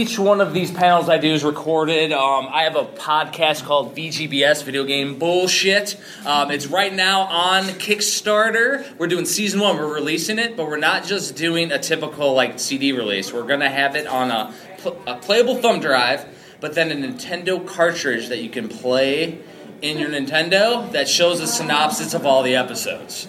each one of these panels I do is recorded. Um, I have a podcast called VGBS Video Game Bullshit. Um, it's right now on Kickstarter. We're doing season one. We're releasing it, but we're not just doing a typical like CD release. We're gonna have it on a, pl- a playable thumb drive, but then a Nintendo cartridge that you can play in your Nintendo that shows a synopsis of all the episodes.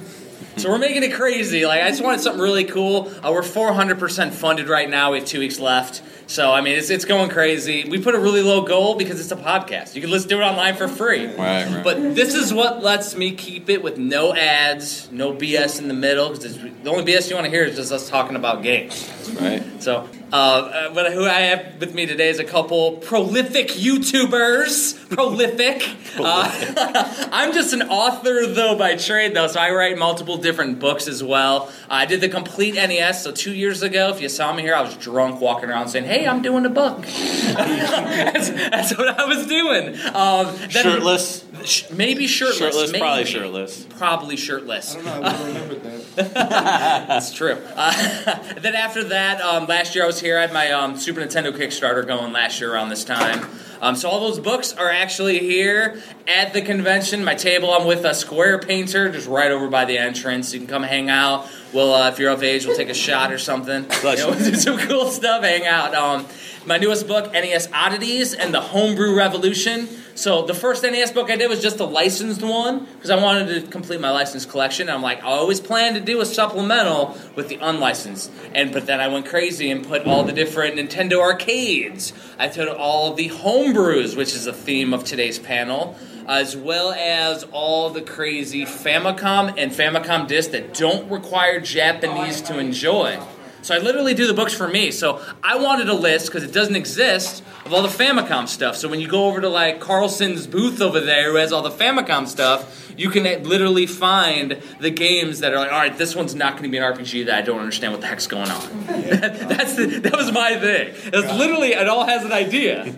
So we're making it crazy. Like I just wanted something really cool. Uh, we're 400% funded right now. We have two weeks left. So I mean, it's it's going crazy. We put a really low goal because it's a podcast. You can listen to it online for free. Right, right. But this is what lets me keep it with no ads, no BS in the middle. Because the only BS you want to hear is just us talking about games. right. So, uh, but who I have with me today is a couple prolific YouTubers. Prolific. Uh, I'm just an author, though, by trade, though, so I write multiple different books as well. I did the complete NES, so two years ago, if you saw me here, I was drunk walking around saying, Hey, I'm doing a book. that's, that's what I was doing. Um, Shirtless. Sh- Maybe shirtless. Shirtless, maybe. probably shirtless. Probably shirtless. I don't know. I never remembered that. That's true. Uh, then after that, um, last year I was here. I had my um, Super Nintendo Kickstarter going last year around this time. Um, so all those books are actually here at the convention. My table, I'm with a Square Painter, just right over by the entrance. You can come hang out. We'll, uh, if you're of age, we'll take a shot or something. You know, you. do some cool stuff. Hang out. Um, my newest book, NES Oddities and the Homebrew Revolution. So the first NES book I did was just a licensed one because I wanted to complete my licensed collection. I'm like, I always planned to do a supplemental with the unlicensed, and but then I went crazy and put all the different Nintendo arcades. I put all the homebrews, which is the theme of today's panel, as well as all the crazy Famicom and Famicom discs that don't require Japanese to enjoy. So I literally do the books for me. So I wanted a list because it doesn't exist of all the Famicom stuff. So when you go over to like Carlson's booth over there, who has all the Famicom stuff, you can literally find the games that are like, all right, this one's not going to be an RPG that I don't understand what the heck's going on. that's the, that was my thing. It's literally it all has an idea.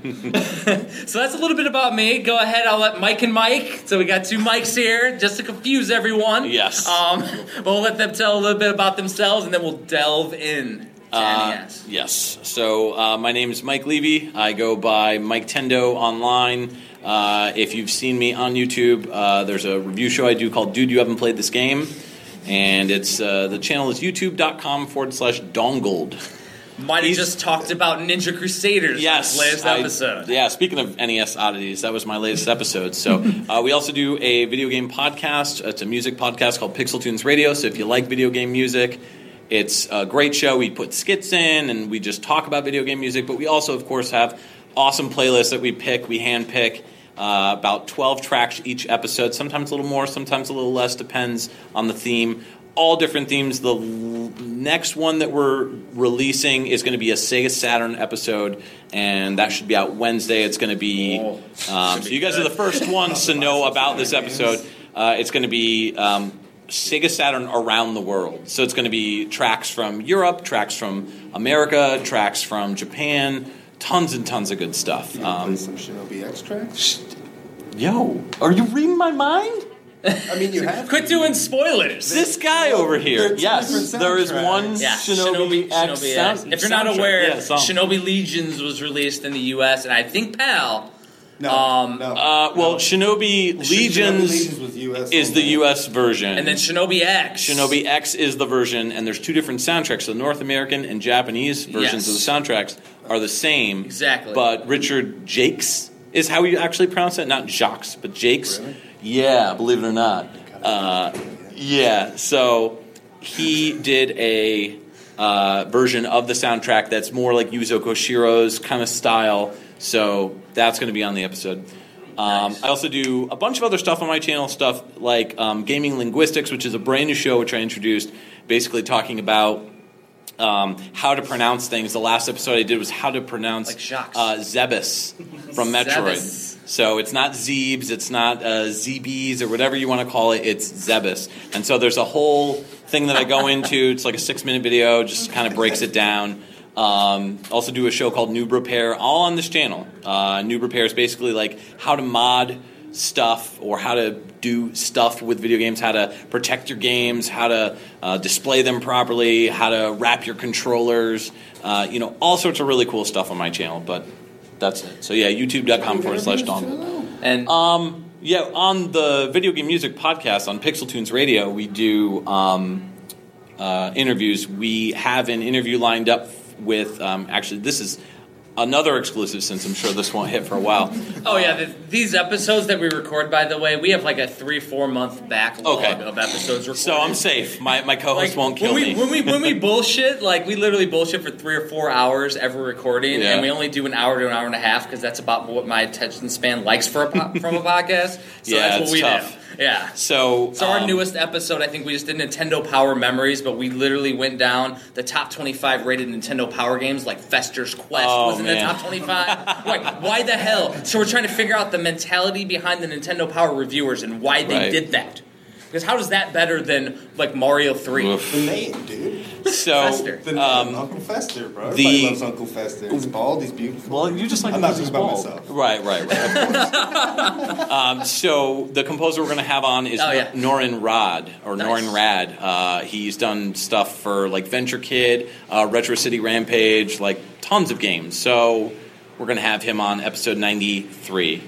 so that's a little bit about me. Go ahead, I'll let Mike and Mike. So we got two mics here just to confuse everyone. Yes. Um, we'll let them tell a little bit about themselves, and then we'll delve in Uh, yes. So uh, my name is Mike Levy. I go by Mike Tendo online. Uh, if you've seen me on YouTube, uh, there's a review show I do called "Dude, You Haven't Played This Game," and it's uh, the channel is youtube.com forward slash dongled. Might have just talked about Ninja Crusaders. Yes, latest I- episode. yeah, speaking of NES oddities, that was my latest episode. So uh, we also do a video game podcast. It's a music podcast called Pixel Tunes Radio. So if you like video game music, it's a great show. We put skits in and we just talk about video game music. But we also, of course, have awesome playlists that we pick. We hand pick. Uh, about 12 tracks each episode, sometimes a little more, sometimes a little less, depends on the theme. All different themes. The l- next one that we're releasing is going to be a Sega Saturn episode, and that should be out Wednesday. It's going to be. Oh, Um, so you guys are the first ones to know about this episode. Uh, it's going to be um, Sega Saturn around the world. So it's going to be tracks from Europe, tracks from America, tracks from Japan. Tons and tons of good stuff. Play Um, some Shinobi X tracks. yo, are you reading my mind? I mean, you have. Quit to. doing spoilers. This guy over here. Yes, there is one yeah, Shinobi, X. Shinobi sound- If you're not aware, Yeah. Shinobi Legions was released in the U.S. and I think PAL. No, Um, no. Uh, well, no. Shinobi Shinobi Legions Legions is the. U.S. version, And then Shinobi X. Shinobi X is the version, and there's two different soundtracks. The North American and Japanese versions Yes. of the soundtracks are the same. Exactly. But Richard Jakes is how you actually pronounce it, not Jacques, but Jakes. Really? Yeah, believe it or not. Uh, yeah, so he did a uh, version of the soundtrack that's more like Yuzo Koshiro's kind of style. So that's going to be on the episode. Um, I also do a bunch of other stuff on my channel, stuff like um, Gaming Linguistics, which is a brand new show which I introduced, basically talking about um, how to pronounce things. The last episode I did was how to pronounce Like Jacques. uh, Zebus from Metroid. Zebus. So it's not Zebes, it's not uh, ZBs or whatever you want to call it. It's Zebus. And so there's a whole thing that I go into. It's like a six minute video, just kind of breaks it down. Um, also do a show called Noob Repair, all on this channel. Uh, Noob Repair is basically like how to mod stuff or how to do stuff with video games, how to protect your games, how to uh, display them properly, how to wrap your controllers, uh, you know, all sorts of really cool stuff on my channel. But that's it. So yeah, youtube.com forward slash dongle. And Um, yeah, on the video game music podcast on Pixel Tunes Radio, we do um, uh, interviews. We have an interview lined up with. Um, actually, this is another exclusive since I'm sure this won't hit for a while. oh yeah, the, these episodes that we record, by the way, we have like a three four month backlog Okay. of episodes recorded. So I'm safe. My my co-host Like, won't kill when we, me. When we when we bullshit, like we literally bullshit for three or four hours every recording, Yeah. and we only do an hour to an hour and a half because that's about what my attention span likes for a po- from a podcast. So Yeah, that's what we tough. do. Yeah. so So our um, newest episode, I think we just did Nintendo Power Memories, but we literally went down the top 25 rated Nintendo Power games, like Fester's Quest Oh, was in the top 25. like, why the hell? So we're trying to figure out the mentality behind the Nintendo Power reviewers and why they Right. did that. Because how is that better than like Mario 3? Oof. The name, dude. So Fester. The name, um, Uncle Fester, bro. the- Everybody loves Uncle Fester. He's bald. He's beautiful. well, you just like I'm to not use talking about myself. Right, right, right. Of course. um, so the composer we're going to have on is Oh, yeah. Norin Rod or Nice. Norrin Radd. Uh, he's done stuff for like Venture Kid, uh, Retro City Rampage, like tons of games. So we're going to have him on episode ninety three.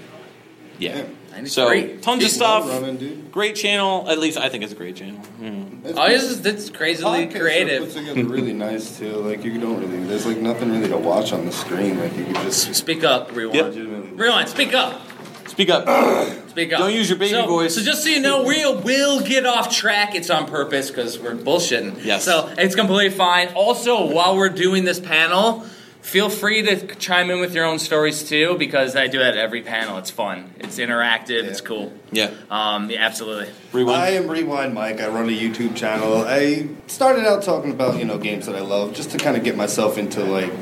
Yeah. Yeah. So 93. tons of stuff. running, dude. Great channel. At least I think it's a great channel. Mm. It's Oh, this is that's crazily Podcasts are Put creative. together really nice too. Like you don't really. There's like nothing really to watch on the screen. Like you could just Speak up, rewind. Yep. Rewind, speak up. Speak up. Speak up. Don't use your baby so, voice. So just so you know, we will get off track. It's on purpose because we're bullshitting. Yes. So it's completely fine. Also, while we're doing this panel, feel free to chime in with your own stories too because I do it at every panel. It's fun. It's interactive. It's cool. yeah. Um, yeah, absolutely. Rewind. I am Rewind Mike. I run a YouTube channel. I started out talking about you know games that I love, just to kind of get myself into like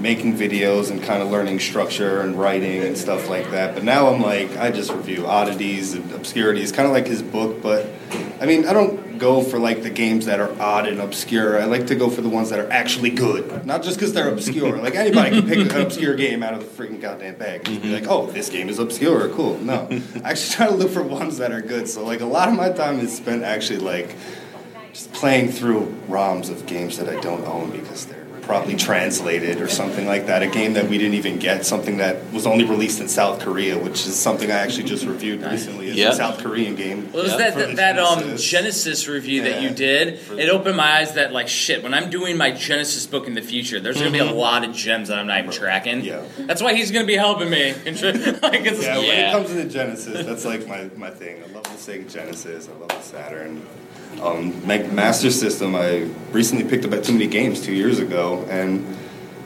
making videos and kind of learning structure and writing and stuff like that. But now I'm like, I just review oddities and obscurities, kind of like his book. But I mean, I don't go for like the games that are odd and obscure. I like to go for the ones that are actually good, not just because they're obscure. like anybody can pick an obscure game out of the freaking goddamn bag and be mm-hmm. like, oh, this game is obscure, cool. No, I actually try to look for ones that are good. So like a lot of my time is spent actually like just playing through ROMs of games that I don't own because they're probably translated or something like that. A game that we didn't even get, something that was only released in South Korea, which is something I actually just reviewed recently. It's Yeah. a South Korean game. Well, it was Yeah. that that, that um Genesis. Genesis review that you did. For It opened my eyes that like shit. When I'm doing my Genesis book in the future, there's gonna be a lot of gems that I'm not even tracking. Yeah. That's why he's gonna be helping me. like, it's, Yeah, when it comes into Genesis, that's like my, my thing. I love the Sega Genesis. I love the Saturn. Um, Master System. I recently picked up at Too Many Games two years ago, and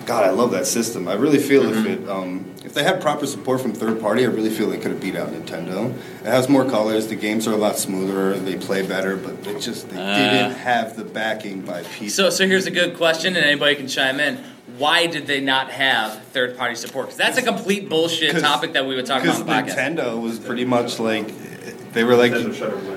God, I love that system. I really feel if it um, if they had proper support from third party, I really feel they could have beat out Nintendo. It has more colors. The games are a lot smoother. They play better, but they just they Uh. didn't have the backing by people. So, so here's a good question, and anybody can chime in. Why did they not have third party support? Because that's a complete bullshit topic that we would talk about on the podcast. Nintendo was pretty much like they were like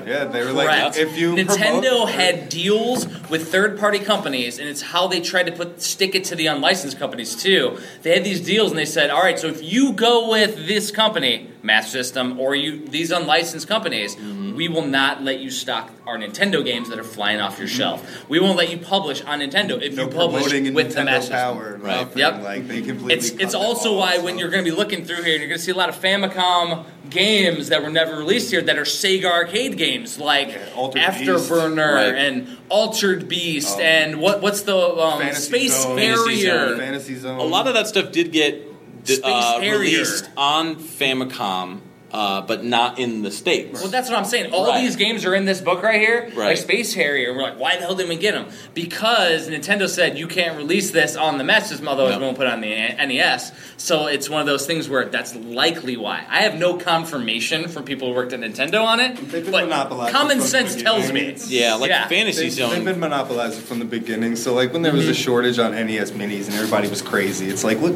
yeah they were like Correct. if you Nintendo promote- had deals with third-party companies, and it's how they tried to put stick it to the unlicensed companies too. They had these deals, and they said, "All right, so if you go with this company, Master System, or you these unlicensed companies, Mm-hmm. we will not let you stock our Nintendo games that are flying off your shelf. We won't let you publish on Nintendo if no you publish promoting in with the Nintendo Master System." Power Right. nothing. Yep. like they completely It's it's also why so- when you're going to be looking through here, you're going to see a lot of Famicom games that were never released here that are Sega arcade games like Yeah, Altered Afterburner Right. and Altered Beast Um, and what what's the um, Space Zone. Fantasy Zone. Fantasy Zone A lot of that stuff did get d- Space uh, Harrier. released on Famicom, uh, but not in the states. Well, that's what I'm saying. All Right. these games are in this book right here, Right. like Space Harrier. We're like, why the hell didn't we get them? Because Nintendo said you can't release this on the Master System, otherwise Yep. we won't put it on the NES. So it's one of those things where that's likely why. I have no confirmation from people who worked at Nintendo on it, but common sense tells me. beginning. yeah, like Yeah. Fantasy They've, Zone. they've been monopolizing from the beginning. So like when there was Mm-hmm. a shortage on NES minis and everybody was crazy, it's like what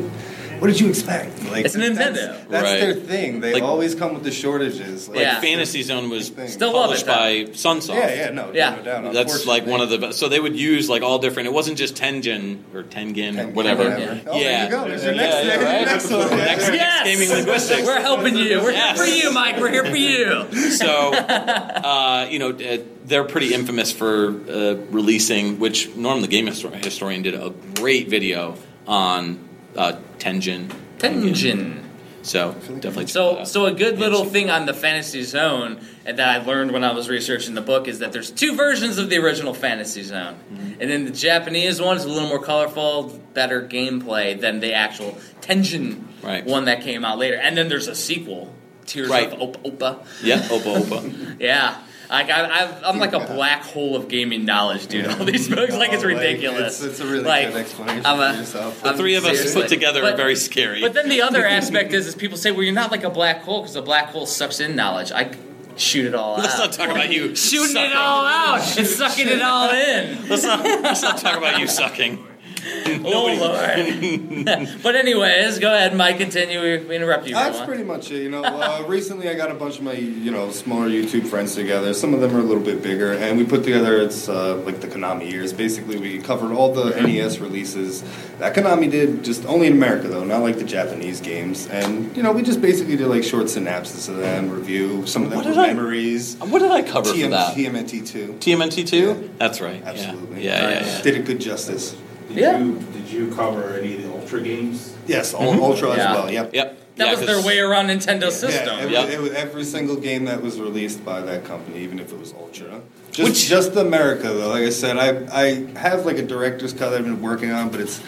what did you expect? Like It's Nintendo. That's, that's Right. their thing. They Like- always come with the shortages. Like, Like Yeah. Fantasy Zone was Still published it, by Sunsoft. Yeah, yeah, no, Yeah. no doubt. That's like one of the best. So they would use like all different. It wasn't just Tengen or Tengen, Tengen, whatever. whatever. Oh, Yeah. there you go. There's your Yeah, next, yeah, right. next one. Next- Yes! gaming linguistics. We're helping you. We're Yes. here for you, Mike. We're here for you. So, uh, you know, uh, they're pretty infamous for uh, releasing, which Norm the Game Historian did a great video on uh, Tengen. Tenjin. So definitely. So, so a good little thing on the Fantasy Zone that I learned when I was researching the book is that there's two versions of the original Fantasy Zone, Mm-hmm. and then the Japanese one is a little more colorful, better gameplay than the actual Tenjin Right. one that came out later. And then there's a sequel, Tears Right. of Opa Opa. yeah, Opa Opa. Yeah. Like I, I, I'm like a black hole of gaming knowledge, dude. All these books, like it's No, like, ridiculous. it's- it's a really like, good explanation I'm a- for yourself. The I'm- three of us put together But- are very scary. But then the other aspect is, is people say, well, you're not like a black hole because a black hole sucks in knowledge. I shoot it all out. Let's out. not talk about you Shooting sucking. it all out and sucking it all in. Let's not, let's not talk about you sucking. Oh lord! but anyways, go ahead, Mike. Continue. We interrupt you. That's pretty much it. You know, uh, recently I got a bunch of my you know smaller YouTube friends together. Some of them are a little bit bigger, and we put together it's uh, like the Konami years. Basically, we covered all the NES releases that Konami did, just only in America though, not like the Japanese games. And you know, we just basically did like short synopsis of them, review some of them What were did I- memories. What did I cover for that? TMNT two. TMNT two. Yeah. That's right. Absolutely. Yeah, yeah, yeah. yeah. Did it good justice. Did Yeah. you did you cover any of the Ultra games? Yes, all mm-hmm. Ultra Yeah. as well. Yep. Yep. That Yeah, was their way around Nintendo system. Yeah, every, Yep. it was every single game that was released by that company, even if it was Ultra. Just, Which- just America, though. Like I said, I I have like a director's cut I've been working on, but it's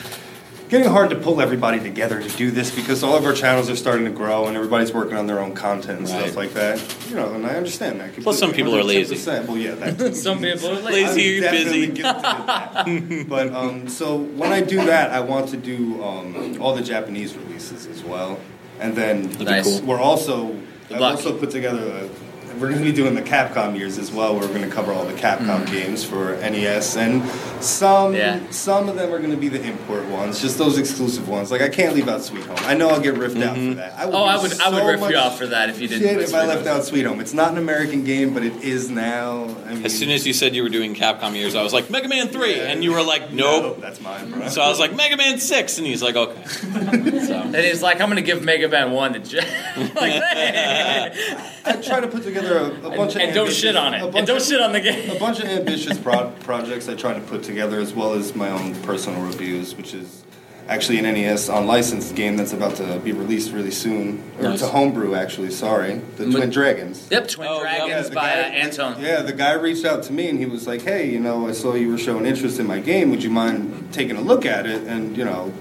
getting hard to pull everybody together to do this because all of our channels are starting to grow and everybody's working on their own content and Right. stuff like that. You know, and I understand that. Plus, some people are lazy. 110%. Well, yeah, that Some people are like, Lazy. I'm busy. that. but um, so when I do that, I want to do um, all the Japanese releases as well, and then Nice. cool. we're also Good I've also put together. A, we're going to be doing the Capcom years as well. Where We're going to cover all the Capcom games for NES, and some Mm. Yeah. some of them are going to be the import ones, just those exclusive ones. Like I can't leave out Sweet Home. I know I'll get riffed out for that. I oh, I do would, I would so rip much you off for that if you didn't. Shit, put if I left Home. out Sweet Home, it's not an American game, but it is now. I mean, As soon as you said you were doing Capcom years, I was like Mega Man three, Yeah. and you were like, no, nope. that's mine, bro. So I was like Mega Man six, and he's like, okay. so, And he's like, I'm going to give Mega Man 1 to Jeff. like, hey. I try to put together a, a bunch and, of and don't shit on it. a And bunch don't of- shit on the game. A bunch of ambitious pro- projects I try to put together, as well as my own personal reviews, which is actually an NES on licensed game that's about to be released really soon. Or it's a homebrew, actually. Sorry, the But- Twin Dragons. Yep, Twin Oh, yeah. Dragons the by guy- uh, Anton. Yeah, the guy reached out to me and he was like, "Hey, you know, I saw you were showing interest in my game. Would you mind taking a look at it and you know,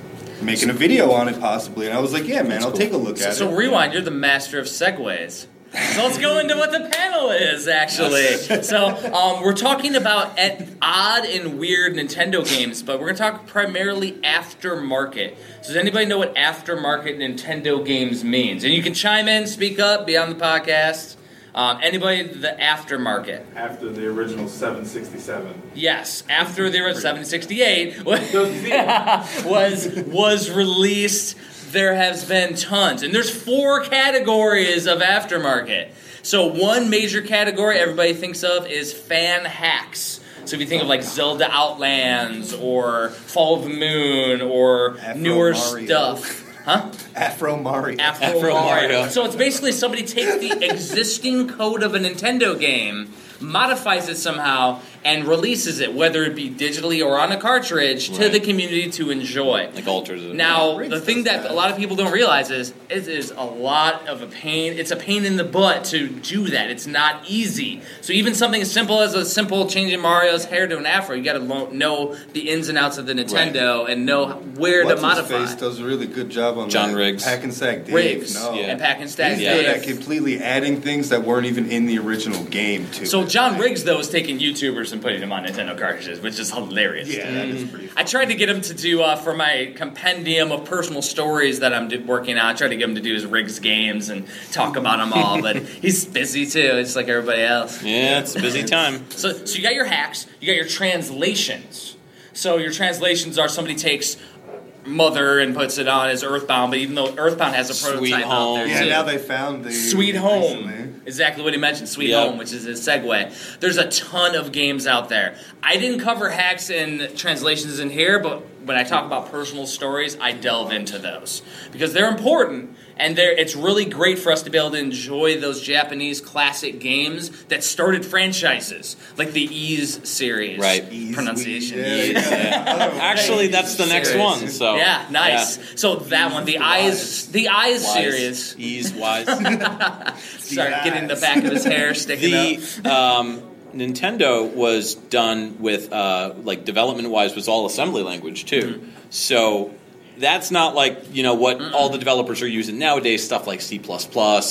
making a video on it possibly?" And I was like, "Yeah, man, I'll take a look at so it." So rewind, you're the master of segues. So let's go into what the panel is, actually. So um, we're talking about at odd and weird Nintendo games, but we're going to talk primarily aftermarket. So does anybody know what aftermarket Nintendo games means? And you can chime in, speak up, be on the podcast. Um, anybody, the aftermarket. After the original 767. Yes, after the original 768 was was released, there has been tons, and there's four categories of aftermarket. So one major category everybody thinks of is fan hacks. So if you think of like Zelda Outlands or Fall of the Moon or Afro newer Mario. stuff, huh? Afro Mario. Afro, Afro Mario. Mario. So it's basically somebody takes the existing code of a Nintendo game, modifies it somehow, and releases it, whether it be digitally or on a cartridge, to the community to enjoy. like alters it. Now, Riggs the thing that that. a lot of people don't realize is it is a lot of a pain. It's a pain in the butt to do that. It's not easy. So even something as simple as a simple changing Mario's hair to an afro, you got to lo- know the ins and outs of the Nintendo and know where What's to modify. His face does a really good job on John that. Riggs. Pack and Sack Dave. Riggs No. Yeah. and Pack and Stack He's Yeah. good Dave. at completely adding things that weren't even in the original game to So it. John Riggs though is taking YouTubers and putting them on Nintendo cartridges, which is hilarious. Yeah, that is pretty. I tried to get him to do uh, for my compendium of personal stories that I'm working on. I tried to get him to do his Riggs games and talk about them all, but he's busy too. It's like everybody else. yeah, it's a busy time. So, so you got your hacks, you got your translations. So your translations are somebody takes mother and puts it on as Earthbound, but even though Earthbound has a Sweet prototype Home. out there Yeah, too. now they found the Sweet Home. recently. Exactly what he mentioned, Sweet Yep. Home, which is a segue. There's a ton of games out there. I didn't cover hacks and translations in here, but when I talk about personal stories, I delve into those because they're important and they're, it's really great for us to be able to enjoy those Japanese classic games that started franchises, like the Ease series. Right. Ease, Pronunciation. we- yeah, Ease. yeah. Actually, that's the next Series. one. So yeah, nice. yeah. So that one, the eyes, the eyes Wise. series. Ease wise. Start getting the back of his hair sticking up. the um, Nintendo was done with uh, like development wise was all assembly language too. Mm-hmm. So that's not like you know what all the developers are using nowadays stuff like C++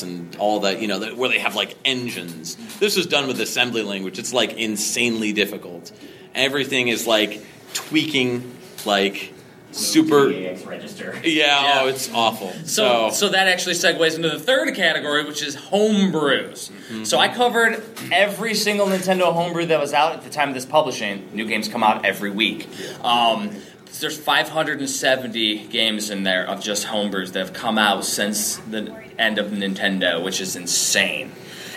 and all that you know that, where they have like engines. This was done with assembly language. It's like insanely difficult. Everything is like tweaking like super register. yeah, Yeah. oh it's awful. So, So, so that actually segues into the third category, which is homebrews. So I covered every single Nintendo homebrew that was out at the time of this publishing. New games come out every week. Um, there's 570 games in there of just homebrews that have come out since the end of Nintendo, which is insane.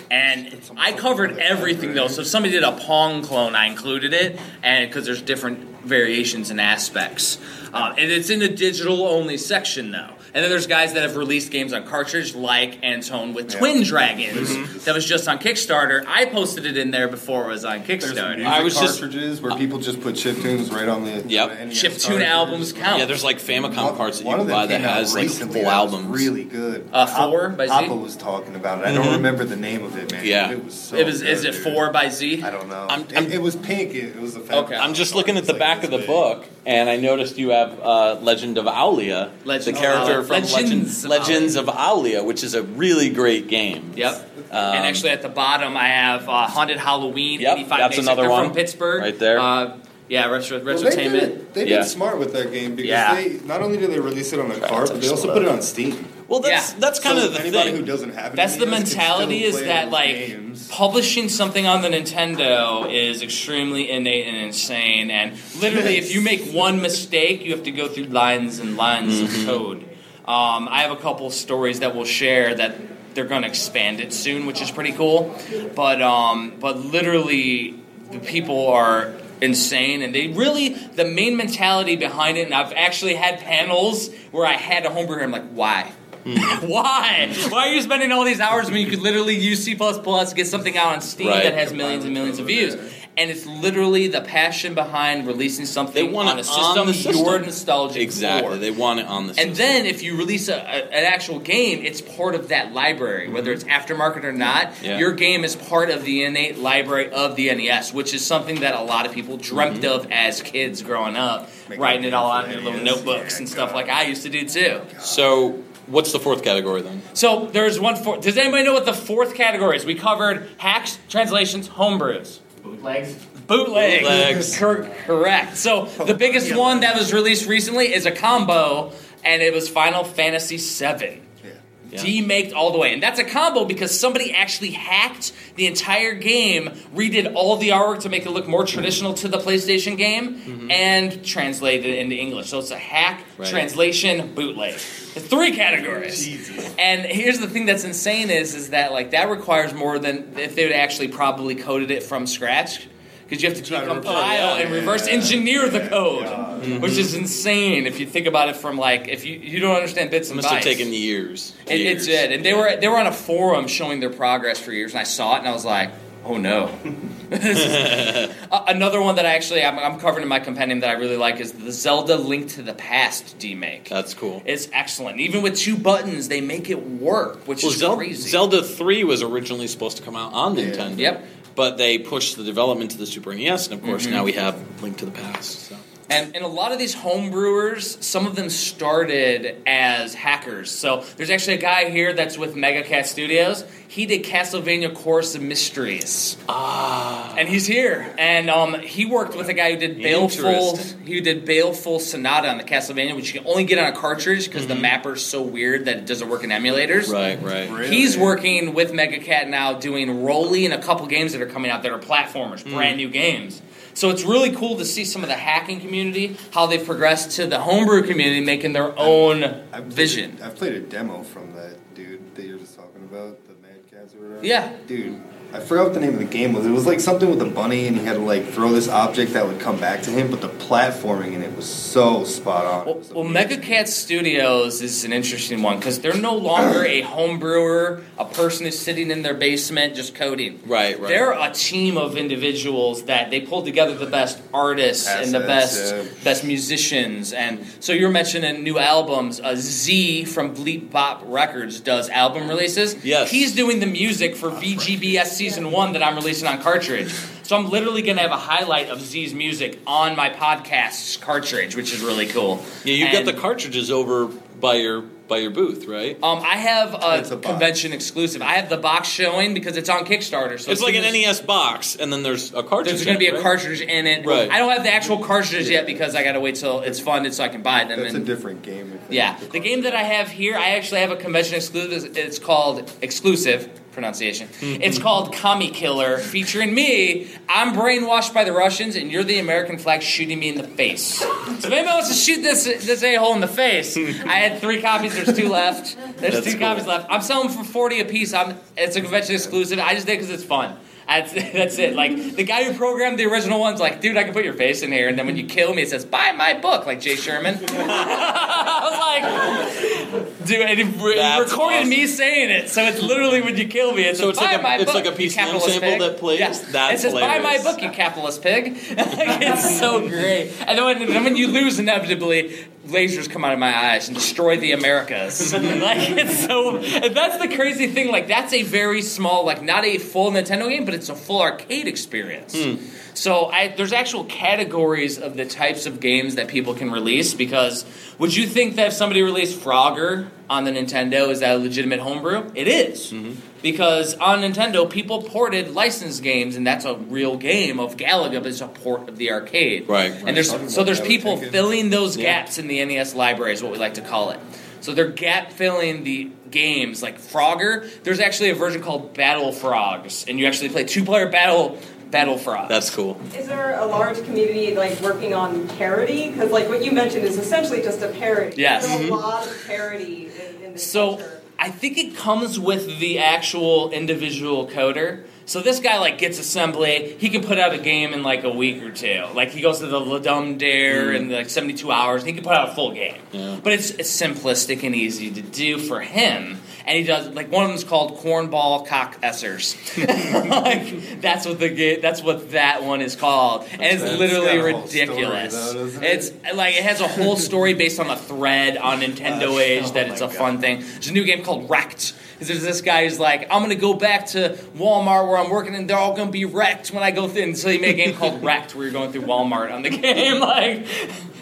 And I covered everything though. So if somebody did a Pong clone, I included it, and because there's different variations and aspects. Uh, and it's in the digital only section though. And then there's guys that have released games on cartridge, like Antone with Twin Dragons, that was just on Kickstarter. I posted it in there before it was on Kickstarter. music I was just- cartridges where people just put chip tunes right on the Yep. the NES Chiptune albums count. yeah, there's like Famicom One- parts that you one can of them buy that has like recently full albums. Really good. Uh, Four by Z? Papa was talking about it. I don't remember the name of it, man. Yeah. it was. So it was is good, it dude. four by Z? I don't know. I'm- It- I'm- it, was pink. It, it was a Okay. I'm just looking at the like back of the big. book, and I noticed you have uh, Legend of Owlia, Legend the character Owlia. From Legends Legends, of Legends of Owlia, which is a really great game. Yep. Um, and actually, at the bottom, I have uh, Haunted Halloween. Yep, 85 that's Basic. another They're one. from Pittsburgh. Right there. Uh, yeah, retro, Well, they retrotainment. did, they Yeah. smart with that game because Yeah. they not only did they release it on the Right, cart, but they also put it on Steam. Well, that's Yeah. that's kind So of the anybody thing. who doesn't have That's the mentality is that like games. publishing something on the Nintendo is extremely innate and insane and literally if you make one mistake you have to go through lines and lines Mm-hmm. of code. Um, I have a couple stories that we'll share that they're going to expand it soon, which is pretty cool. But um, but literally the people are insane and they really the main mentality behind it and I've actually had panels where I had a homebrewer I'm like why why? Why are you spending all these hours when you could literally use C++, get something out on Steam Right. that has millions and millions of views? And it's literally the passion behind releasing something They want on a system, on the system. you're nostalgic exactly. for. They want it on the system. And then if you release a, a, an actual game, it's part of that library, whether it's aftermarket or not. Yeah. Your game is part of the innate library of the NES, which is something that a lot of people dreamt Mm-hmm. of as kids growing up, Making writing it all out in their little notebooks Yeah, and stuff God. like I used to do too. so, what's the fourth category then? So there's one for. Does anybody know what the fourth category is? We covered hacks, translations, homebrews. Bootlegs. Bootleg. Bootlegs. Cor- correct. So the biggest one that was released recently is a combo, and it was Final Fantasy VII. Yeah. Demaked all the way. And that's a combo because somebody actually hacked the entire game, redid all the artwork to make it look more traditional to the PlayStation game, and translated it into English. So it's a hack, Right. translation, bootleg. Three categories. And here's the thing that's insane is is that like that requires more than if they would actually probably coded it from scratch. Because you have to Try to decompile reverse- and reverse engineer the code, Mm-hmm. which is insane if you think about it from like if you you don't understand bits It and must have bytes. taken years. It, it years. did, and they were they were on a forum showing their progress for years, and I saw it, and I was like, oh no. This is- A- another one that I actually I'm, I'm covering in my compendium that I really like is the Zelda Link to the Past demake. That's cool. It's excellent. Even with two buttons, they make it work, which Well, is Zel- crazy. Zelda 3 was originally supposed to come out on Yeah. Nintendo. Yep. But they pushed the development to the Super NES, and of course Mhm. now we have Link to the Past. So. And, and a lot of these home brewers, some of them started as hackers. So there's actually a guy here that's with Mega Cat Studios. He did Castlevania Chorus of Mysteries. Ah. And he's here. And um, he worked with a guy who did Baleful. He did Baleful Sonata on the Castlevania, which you can only get on a cartridge because Mm-hmm. the mapper's so weird that it doesn't work in emulators. Right, right. Really? He's working with Mega Cat now, doing Rolly and a couple games that are coming out that are platformers, Mm. brand new games. So it's really cool to see some of the hacking community, how they've progressed to the homebrew community, making their own I've played vision. a- I've played a demo from that dude that you're just talking about, the Mad Cats or whatever. Yeah. Dude, I forgot what the name of the game was. It was like something with a bunny, and he had to like throw this object that would come back to him. But the platforming in it was so spot on. It Well, well. Mega Cat Studios is an interesting one because they're no longer a home brewer, a person who's sitting in their basement just coding. Right, right. They're a team of individuals that they pulled together the best artists and the best yeah. best musicians. And so you're mentioning new albums. Uh, Z from Bleep Bop Records does album releases. Yes. He's doing the music for VGBS Season 1 that I'm releasing on cartridge. So I'm literally going to have a highlight of Z's music on my podcast's cartridge, which is really cool. Yeah, you've got the cartridges over by your by your booth, right? um, I have a, a convention exclusive. I have the box showing because it's on Kickstarter. So it's like an NES box, and then there's a cartridge. There's going to be a right? cartridge in it. Right. I don't have the actual cartridge yet because I got to wait till it's funded so I can buy them. That's a different game. I think. yeah, the game that I have here, I actually have a convention exclusive. It's called exclusive pronunciation. Mm-hmm. It's called Commie Killer, featuring me. I'm brainwashed by the Russians, and you're the American flag shooting me in the face. So if anyone wants to shoot this this a hole in the face, I had three copies. There's two left. There's That's two cool. copies left. I'm selling for forty a piece. I'm. It's a convention exclusive. I just did because it's fun. That's, that's it. Like the guy who programmed the original one's like, dude, I can put your face in here, and then when you kill me, it says, buy my book, like Jay Sherman. I was like, dude, and he, recorded awesome. me saying it, so it's literally when you kill me, it So it's like a- it's book, like a PCM sample pig. that plays? Yeah. That's it says, buy my book, you capitalist pig. like, it's so great. And then when, then when you lose, inevitably, lasers come out of my eyes and destroy the Americas. like it's so. That's the crazy thing. Like that's a very small, like not a full Nintendo game, but it's a full arcade experience. Hmm. So I, there's actual categories of the types of games that people can release. Because would you think that if somebody released Frogger on the Nintendo, is that a legitimate homebrew? It is. Mm-hmm. Because on Nintendo, people ported licensed games, and that's a real game of Galaga, but it's a port of the arcade. Right. And there's so there's people filling those Yeah. gaps in the NES library is what we like to call it. So they're gap filling the games like Frogger. There's actually a version called Battle Frogs, and you actually play two player battle Battle Frogs. That's cool. Is there a large community like working on parody? Because like what you mentioned is essentially just a parody. Yes. There's Mhm. a lot of parody in, in this So culture. I think it comes with the actual individual coder. So this guy like gets assembly. He can put out a game in like a week or two. Like he goes to the Ludum Dare mm. in like 72 hours. And he can put out a full game. Yeah. But it's, it's simplistic and easy to do for him. And he does like one of them is called Cornball Cock Essers. like that's what the ga- that's what that one is called. And it's It's literally whole story, ridiculous. though, doesn't it? it's like it has a whole story based on a thread on Nintendo Oh, Age that oh it's a God. fun thing. There's a new game called Wrecked. 'Cause There's this guy who's like, I'm gonna go back to Walmart where I'm working, and they're all gonna be wrecked when I go through. And so he made a game called Wrecked, where you're going through Walmart on the game. Like,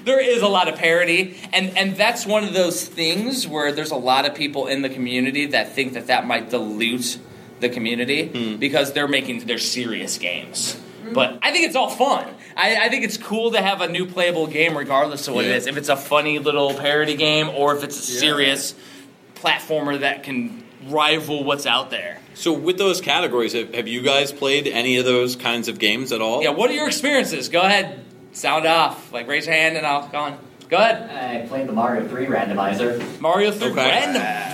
there is a lot of parody, and and that's one of those things where there's a lot of people in the community that think that that might dilute the community hmm. because they're making their serious games. But I think it's all fun. I, I think it's cool to have a new playable game, regardless of what Yeah. it is. If it's a funny little parody game, or if it's a serious platformer that can rival what's out there. So with those categories, have, have you guys played any of those kinds of games at all? Yeah, what are your experiences? Go ahead, sound off. Like raise your hand and I'll go on. Go ahead. I played the Mario 3 randomizer. Mario 3 Okay.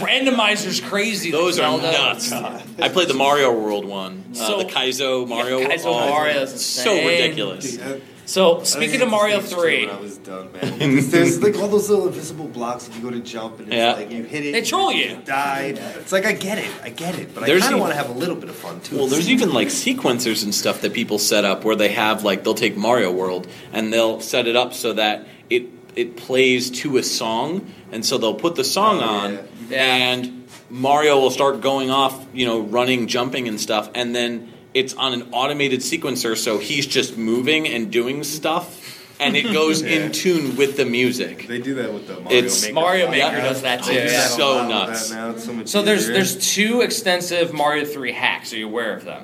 random randomizer's crazy. Those are Zelda. nuts. I played the Mario World one, uh, So- the Kaizo Mario. Kaizo oh, Mario's so ridiculous. Dude, I- So speaking of Mario had to stage 3, I was done, man. There's, there's like all those little invisible blocks if you go to jump and it's Yeah. like you hit it. They troll you. Died. It's like I get it, I get it, but There's I kind of want to have a little bit of fun too. Well, there's even like sequencers and stuff that people set up where they have like they'll take Mario World and they'll set it up so that it it plays to a song, and so they'll put the song Oh, on, yeah. Yeah. and Mario will start going off, you know, running, jumping, and stuff, and then it's on an automated sequencer, so he's just moving and doing stuff, and it goes Yeah. in tune with the music. They do that with the Mario It's- Maker. Mario. Maker Yeah. does that too. They It's yeah. so nuts. that now. It's so So there's there's two extensive Mario 3 hacks. Are you aware of them?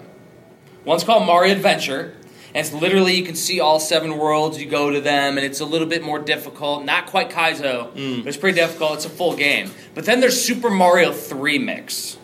One's called Mario Adventure, and it's literally you can see all seven worlds. You go to them, and it's a little bit more difficult. Not quite Kaizo, Mm. but it's pretty difficult. It's a full game. But then there's Super Mario 3 Mix, that.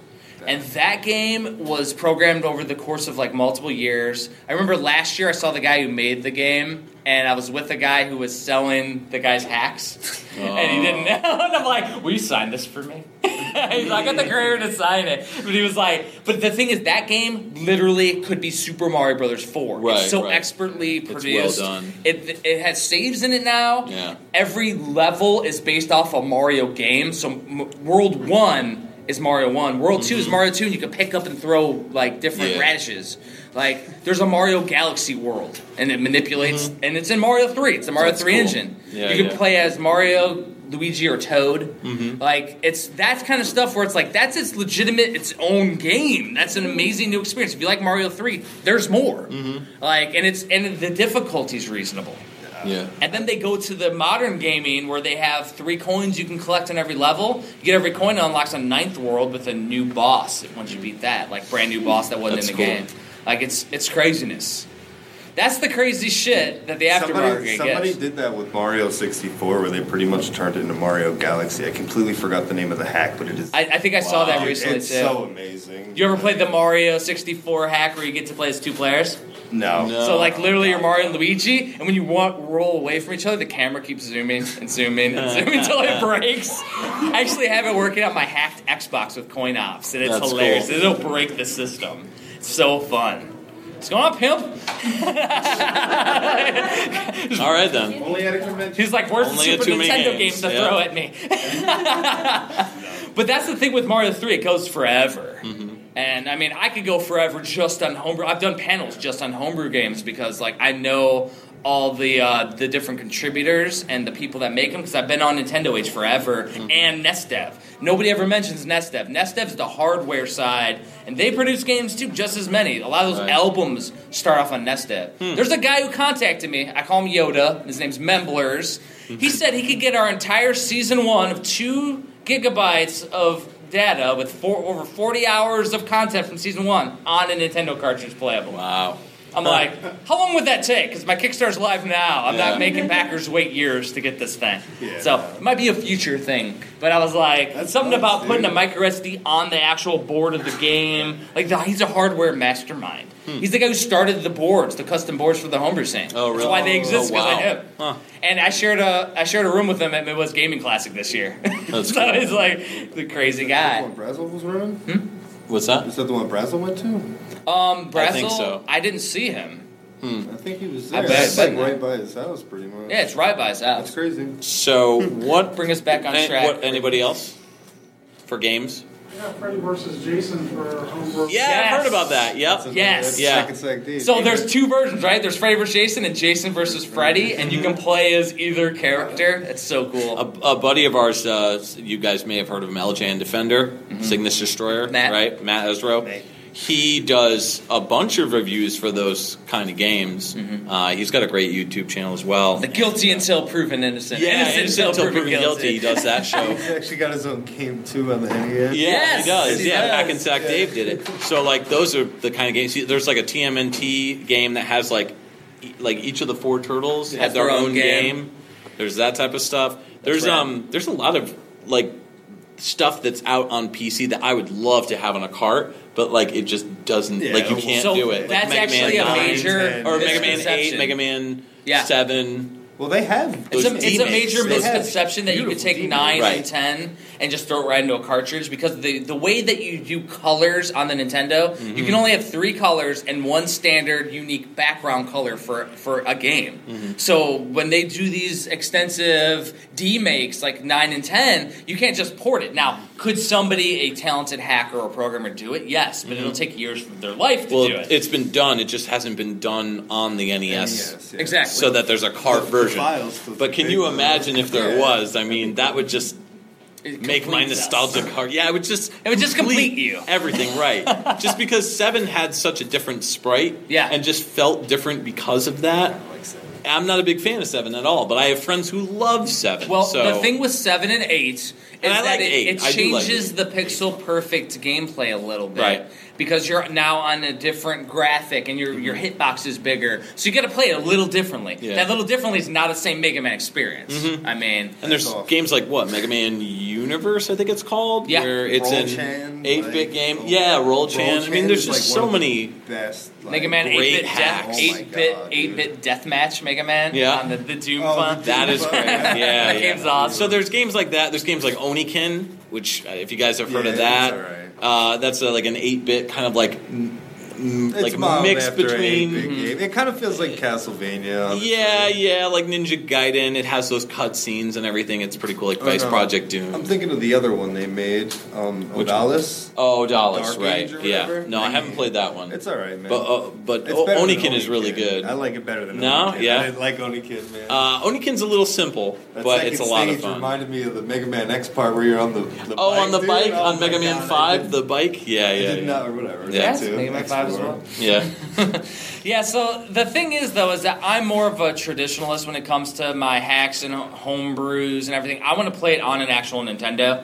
And that game was programmed over the course of like multiple years. I remember last year I saw the guy who made the game, and I was with the guy who was selling the guy's hacks, and he oh. didn't know. And I'm like, "Will you sign this for me?" He's like, "I got the courier to sign it," but he was like, "But the thing is, that game literally could be Super Mario Brothers 4. Right, it's so right. expertly well produced. done. It it has saves in it now. Yeah. Every level is based off a Mario game. So m- World One is Mario One. World Two is Mario Two, and you can pick up and throw like different Mm-hmm. Yeah. radishes. Like there's a Mario Galaxy world, and it manipulates, and it's in Mario Three. It's the Mario That's Three cool. engine. Mm-hmm. Yeah, you can play as Mario. Luigi or Toad, Mm-hmm. like it's that kind of stuff where it's like that's its legitimate its own game. That's an amazing new experience. If you like Mario Three, there's more. Mm-hmm. Like and it's and the difficulty's reasonable. Yeah. And then they go to the modern gaming where they have three coins you can collect on every level. You get every coin it unlocks a ninth world with a new boss once you beat that, like brand new boss that wasn't That's in the cool. game. Like it's it's craziness. That's the crazy shit that the aftermarket Somebody, somebody gets. did that with Mario 64, where they pretty much turned it into Mario Galaxy. I completely forgot the name of the hack, but it is. I, I think I saw that recently it's too. so amazing. you ever played the Mario 64 hack where you get to play as two players? No. No. So like literally you're Mario and Luigi, and when you walk, roll away from each other, the camera keeps zooming and zooming and zooming until it breaks. I actually have it working on my hacked Xbox with coin ops, and it's That's hilarious. cool. It'll break the system. It's so fun. What's going on, pimp? All right then. Only at a convention. He's like, "Where's Only the Super Nintendo games, games to yeah. throw at me?" but that's the thing with Mario Three; it goes forever. Mm-hmm. And I mean, I could go forever just on homebrew. I've done panels just on homebrew games because, like, I know all the uh, the different contributors and the people that make them because I've been on Nintendo Age forever Mm-hmm. and NesDev. Nobody ever mentions NesDev. NesDev's the hardware side, and they produce games too, just as many. A lot of those Right. Hmm. albums start off on NesDev. There's a guy who contacted me. I call him Yoda. His name's Memblers. He said he could get our entire season one of two gigabytes of data with four, over 40 hours of content from season one on a Nintendo cartridge playable. Wow. I'm like, how long would that take? Because my Kickstarter's live now. I'm Yeah. not making backers wait years to get this thing. Yeah. So it might be a future thing. But I was like, That's something nice, about putting a micro SD on the actual board of the game. Like, he's a hardware mastermind. He's the guy who started the boards, the custom boards for the homebrew scene. Hmm. Oh, really? That's why they exist Oh, because wow. of him. Huh. And I shared a I shared a room with him at Midwest Gaming Classic this year. That's so cool. he's like the crazy guy. Brazel was running? What's that? Is that the one Brazel went to? Um, Brazel, I think so. I didn't see him. I think he was I there. bet- It's like right by his house, pretty much. Yeah, it's right by his house. That's crazy. So what? Bring us back on track. what- anybody else for games? Yeah, Freddy versus Jason for homebrew. Yeah, Yes. I've heard about that. Yep. Yes. Yeah. Second Sec D. So there's two versions, right? There's Freddy versus Jason and Jason versus Freddy, and you can play as either character. It's so cool. A, a buddy of ours, uh, you guys may have heard of him, LJN Defender, Cygnus Destroyer, Mm-hmm. Matt. right? Matt Ezro. Nate. He does a bunch of reviews for those kind of games. Uh, he's got a great YouTube channel as well. Mm-hmm. the guilty until proven innocent. yeah, innocent, Innocent Until Proven Guilty. He does that show. He's actually got his own game too on the NES. Yeah, Yes, he does. he yeah, does. Hack and Sack Dave did it. So like those are the kind of games. There's like a TMNT game that has like e- like each of the four turtles Has have their, their own own game. game. There's that type of stuff. There's rad. um there's a lot of like stuff that's out on PC that I would love to have on a cart, but like it just doesn't Yeah, like you can't so do it. That's Mega actually Man a 9, major 10, or Mega Man. Eight, Mega Man Yeah. Seven. Well, they have. It's a, it's a D-makes, major misconception that you could take D-makes. nine Right. and ten and just throw it right into a cartridge because the the way that you do colors on the Nintendo, Mm-hmm. you can only have three colors and one standard unique background color for for a game. Mm-hmm. So when they do these extensive D makes like nine and ten, you can't just port it. Now, could somebody, a talented hacker or programmer, do it? Yes, but it'll take years of their life to Mm-hmm. Well, do it. it's been done. It just hasn't been done on the NES. NES, yeah. Exactly. So that there's a cart The- the version. files But can you imagine if there Yeah. was? I mean, that would just It make my us. nostalgic heart. Yeah, it would just It would just complete you. everything right. just because Seven had such a different sprite, Yeah. and just felt different because of that. I'm not a big fan of Seven at all, but I have friends who love Seven. Well, so the thing with seven and eight is And I that like it, eight. it I like changes the pixel perfect gameplay a little bit. Right. Because you're now on a different graphic and your your hitbox is bigger. So you got to play it a little differently. Yeah. That little differently is not the same Mega Man experience. Mhm. I mean, And there's That's awesome. games like what Mega Man Universe, I think it's called, Yeah. where it's Roll an eight-bit like, game. oh, yeah, Roll Roll Chan. I mean, there's just like, so one of many. Best like, Mega Man 8 bit hacks. death, Oh 8 bit 8 dude. bit deathmatch Mega Man Yeah. on the, the Doom Oh, fun. the That is great. Yeah, That yeah. game's awesome. So there's games like that. There's games like Onikin, which uh, if you guys have heard Yeah, of that, it's alright. uh, that's uh like an eight-bit kind of like m- m- It's like mild mix between. eight-bit game. It kind of feels like Castlevania. honestly. Yeah, yeah, like Ninja Gaiden. It has those cutscenes and everything. It's pretty cool, like Oh, Vice no. Project Doom. I'm thinking of the other one they made, um, Which Odallus. oh, Dallas, Dark right? Age or Yeah. No, I haven't played that one. It's all right, man. but uh, but o- Oniken is really good. I like it better than No? Oniken. Yeah? I like Oniken, man. Uh, Oniken's a little simple, that but it's a lot of stage fun. reminded me of the Mega Man X part where you're on the, the Oh, bike, on the dude. bike Oh on Mega Man God, I Five, the bike. Yeah, I yeah, did yeah. not, or whatever. Yeah. Mega Man 5 as well. yeah. Yeah, so the thing is, though, is that I'm more of a traditionalist when it comes to my hacks and home brews and everything. I want to play it on an actual Nintendo.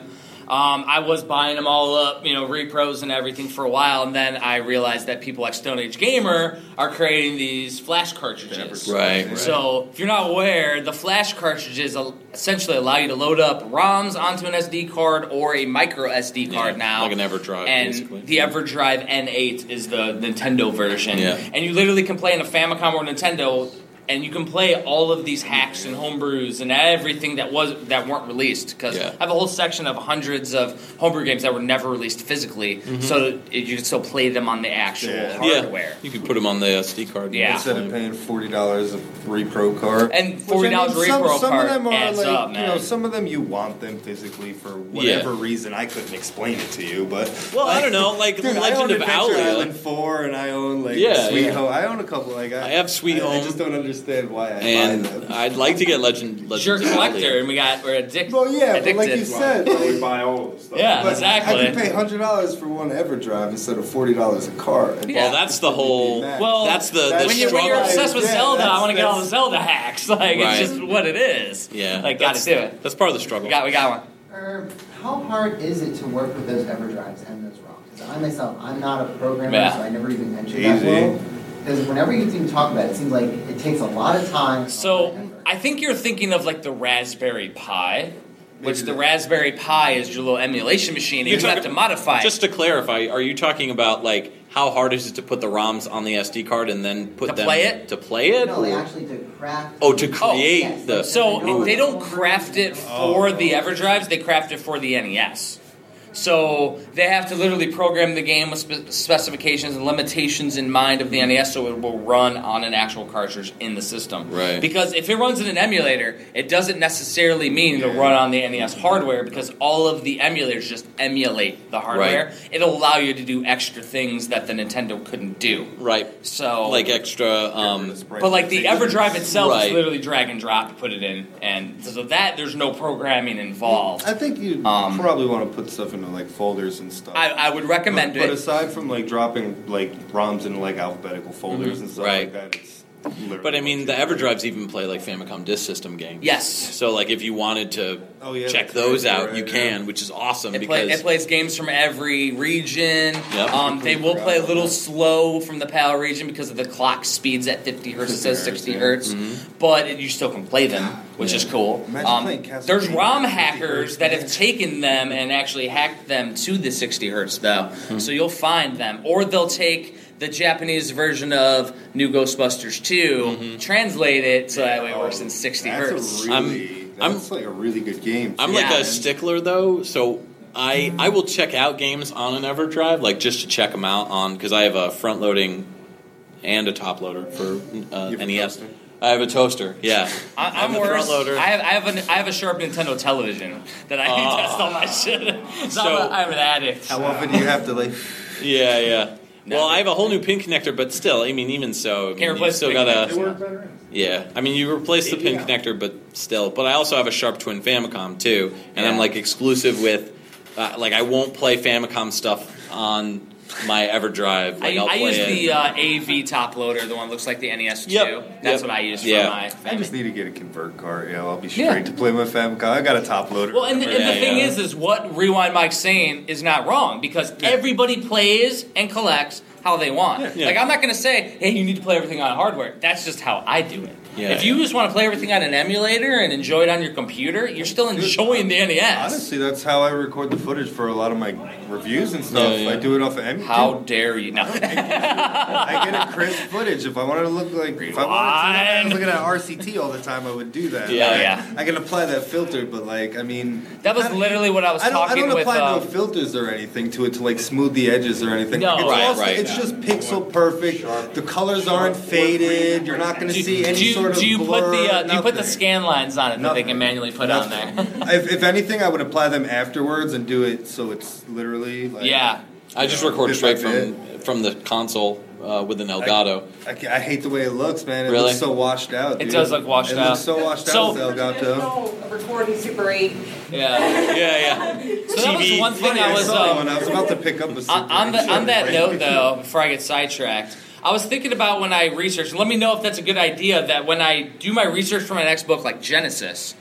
Um, I was buying them all up, you know, repros and everything for a while, and then I realized that people like Stone Age Gamer are creating these flash cartridges. Right, right. So, if you're not aware, the flash cartridges essentially allow you to load up ROMs onto an SD card or a micro SD card Yeah, now. like an EverDrive, And basically. the EverDrive N8 is the Nintendo version. Yeah. And you literally can play in a Famicom or Nintendo, and you can play all of these hacks and homebrews and everything that was that weren't released. Because Yeah. I have a whole section of hundreds of homebrew games that were never released physically, mm-hmm. so that you can still play them on the actual Yeah. hardware. Yeah, you could put them on the uh, SD card. Yeah. Instead of paying forty dollars a repro card, And forty dollars I mean, some, repro some card of them are adds like, up, You know, some of them you want them physically for whatever reason. I couldn't explain it to you, but Well, I don't know, like Dude, I Legend own of Adventure Owlia. Island Four, and I own like Yeah, Sweet yeah. Home. I own a couple. Like I, I have Sweet I, I just don't understand why I and buy them. I'd like to get Legend. You're a collector, and we got we're addicted. well, yeah, but like you said, We like, buy all of the stuff. Yeah. but exactly. I can pay hundred dollars for one EverDrive instead of forty dollars a card. And Yeah. Well, that's the whole. Well, that's the, the that's when, you, struggle. when you're obsessed with Yeah, Zelda, I want to get all the Zelda hacks. Like Right. it's just what it is. yeah, like got to do it. That's part of the struggle. We got we got one. Er, how hard is it to work with those EverDrives and those ROMs? 'Cause I myself, I'm not a programmer, Yeah. so I never even mentioned that world. Because whenever you even talk about it, it seems like it takes a lot of time. So. I think you're thinking of like the Raspberry Pi, which the Raspberry Pi is your little emulation machine, and You're you have to modify. it. Just to clarify, are you talking about like how hard is it to put the ROMs on the SD card and then put To them play it? to play it? no, they actually to craft. oh, to create yes, the. So they don't craft it for Oh. the EverDrives; they craft it for the NES. So they have to literally program the game with spe- specifications and limitations in mind of the NES, so it will run on an actual cartridge in the system. Right. Because if it runs in an emulator, it doesn't necessarily mean it'll run on the NES hardware because all of the emulators just emulate the hardware. Right. It'll allow you to do extra things that the Nintendo couldn't do. right, So like extra. Um, but like the EverDrive itself Right. is literally drag and drop, put it in, and so that there's no programming involved. I think you Um, probably want to put stuff into like folders and stuff. I, I would recommend but, but aside from like dropping like ROMs into like alphabetical folders mm-hmm. and stuff Right. like that, it's literally but I mean, the EverDrives even play like Famicom Disk System games. Yes, So like, if you wanted to Oh, yeah, check those right, out, right, you yeah. can, which is awesome it, play, because it plays games from every region. Yep. Um, they will play a little slow from the PAL region because of the clock speeds at 50 hertz. It 50 says hertz, 60 yeah. hertz, but you still can play them, which is cool. Um, there's ROM hackers that have taken them and actually hacked them to the 60 hertz, though. So you'll find them, or they'll take the Japanese version of New Ghostbusters 2, translate it so that way it works in 60 That's hertz. A really, I'm- that's like a really good game. I'm Yeah. like a stickler though, so I I will check out games on an EverDrive, like just to check them out on because I have a front loading and a top loader for uh, You NES. I have a toaster. Yeah, I, I'm I'm the worse. front loader. I have, I have a I have a sharp Nintendo television that I Ah. test all my shit. So, So- I'm, a, I'm an addict. How often do you have to like? yeah, yeah. No. Well, I have a whole new pin connector, but still, I mean, even so, I mean, Can't you replace still the pin gotta. They work better. Yeah, I mean, you replace the pin Yeah. connector, but still. But I also have a Sharp Twin Famicom too, and I'm Yeah. like exclusive with, uh, like I won't play Famicom stuff on my EverDrive. Like I, will I use it. the uh, AV top loader, the one that looks like the NES 2. Yep, That's yep. what I use for Yeah. my. I just need to get a convert card. Yeah, I'll be straight Yeah. to play my Famicom. I got a top loader. Well, and, and Yeah, the thing is, is what Rewind Mike's saying is not wrong because everybody plays and collects how they want. Yeah. Like I'm not going to say, hey, you need to play everything on hardware. That's just how I do it. Yeah, if you yeah. just want to play everything on an emulator and enjoy it on your computer, you're still enjoying the NES. Honestly, that's how I record the footage for a lot of my reviews and stuff. Yeah, yeah. I do it off of emulator. how dare you? No. I get a crisp footage. If I wanted to look like, if I wanted to, I was looking at RCT all the time, I would do that. Yeah, Like, yeah. I can apply that filter, but like, I mean, that was literally what I was I don't, I don't with. apply no um, filters or anything to it to like smooth the edges or anything. No, Like, it's right, also- right. It's just pixel perfect. The colors aren't faded. You're not going to see any do you, sort of do you put the uh, do you put the scan lines on it that they can manually put on there? if, if anything, I would apply them afterwards and do it so it's literally like. yeah. I just you know, record bit straight from from the console uh, with an Elgato. I, ca- I hate the way it looks, man. It Really? looks so washed out. It dude. does look washed it out. looks so washed So- out with the Elgato. No, recording Super 8. Yeah. yeah, yeah. So that was one thing Funny, I was. saw um, one. I was about to pick up a. Super on, on, the, on that note, though, before I get sidetracked, I was thinking about when I research. and Let me know if that's a good idea. That when I do my research for my next book, like Genesis,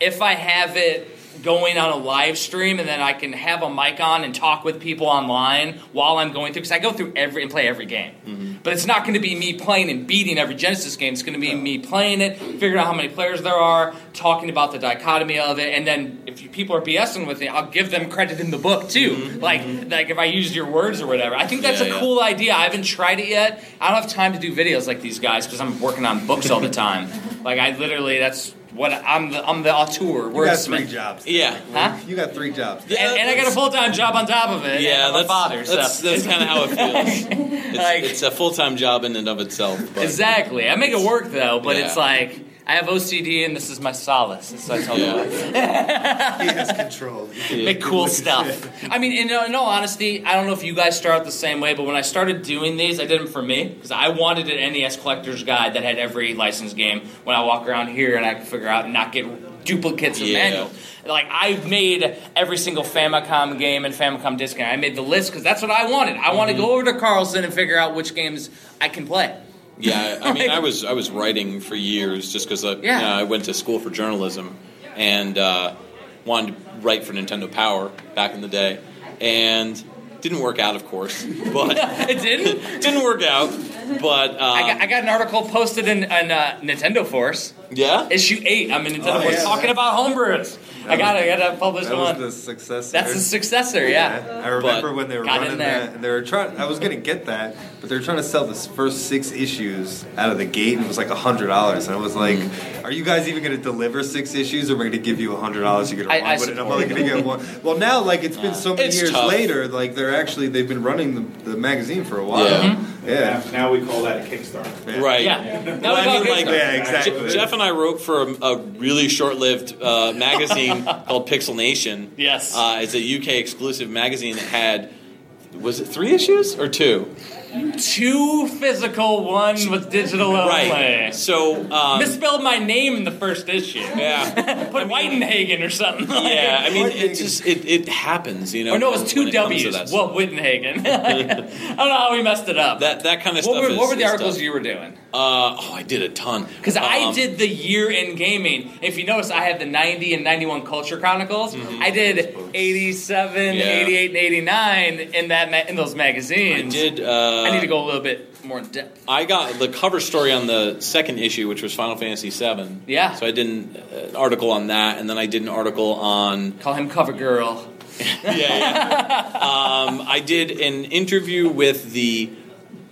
if I have it going on a live stream and then I can have a mic on and talk with people online while I'm going through because I go through every and play every game. Mm-hmm. But it's not going to be me playing and beating every Genesis game. It's going to be me playing it, figuring out how many players there are, talking about the dichotomy of it, and then if you, people are BSing with it, I'll give them credit in the book too. Mm-hmm. Like like if I used your words or whatever. I think that's Yeah, a yeah. cool idea. I haven't tried it yet. I don't have time to do videos like these guys because I'm working on books all the time. like I literally that's what I'm the I'm the auteur You got three wordsmith. jobs. Yeah. Huh? You got three jobs. And, and I got a full time job on top of it. Yeah, and I'm that's father. that's, that's kind of how it feels. It's, Like- it's a full time job in and of itself. But Exactly. I make it work though, but Yeah. it's like I have OCD and this is my solace. That's what I tell Yeah. them. He has control. Make cool stuff. I mean, in, in all honesty, I don't know if you guys start out the same way, but when I started doing these, I did them for me because I wanted an NES collector's guide that had every licensed game. When I walk around here and I can figure out and not get duplicates of Yeah. manuals. Like I've made every single Famicom game and Famicom disc, and I made the list because that's what I wanted. I want to mm-hmm. go over to Carlson and figure out which games I can play. Yeah, I mean, I was I was writing for years just because I, Yeah. you know, I went to school for journalism and uh, wanted to write for Nintendo Power back in the day, and didn't work out, of course. But It didn't. didn't work out. But uh, I got, I got an article posted in, in uh, Nintendo Force. Yeah, Issue 8, I'm in Nintendo Oh, Force yeah, talking about homebrews. I got I got to publish That one. was the successor. That's the successor, yeah. I remember But- when they were Got in running there. that, and they were trying. I was gonna get that, but they were trying to sell the first six issues out of the gate, and it was like a hundred dollars. And I was like, Mm. "Are you guys even gonna deliver six issues, or am I gonna give you a hundred dollars to get I- a I run with it? And I'm only gonna get one." Well, now like it's been so many It's years tough. later, like they're actually they've been running the, the magazine for a while. Yeah. Yeah. Now, now we call that a Kickstarter. right. Yeah. Now Well, we I mean, like, Yeah, exactly. Jeff and I wrote for a, a really short-lived uh, magazine called Pixel Nation. Yes. uh, it's a UK exclusive magazine that had was it three issues or two? Two physical, one with digital only. Right. So um, Misspelled my name in the first issue. yeah, Put Whitenhagen or something. Like- yeah. I mean, it just it, it happens, you know. Or no, it was two when comes to W's. that Well, Wittenhagen. I don't know how we messed it up. That that kind of what stuff. were, is, what were the articles tough. you were doing? Uh, oh, I did a ton. Because I Um, did the year in gaming. If you notice, I had the 90 and 91 Culture Chronicles. Mm-hmm. I did 87, Yeah. 88, and 89 in that ma- in those magazines. I did. Uh, I need to go a little bit more in depth. I got the cover story on the second issue, which was Final Fantasy VII. Yeah. So I did an, uh, an article on that, and then I did an article on Call him Cover Girl. yeah, yeah. um, I did an interview with the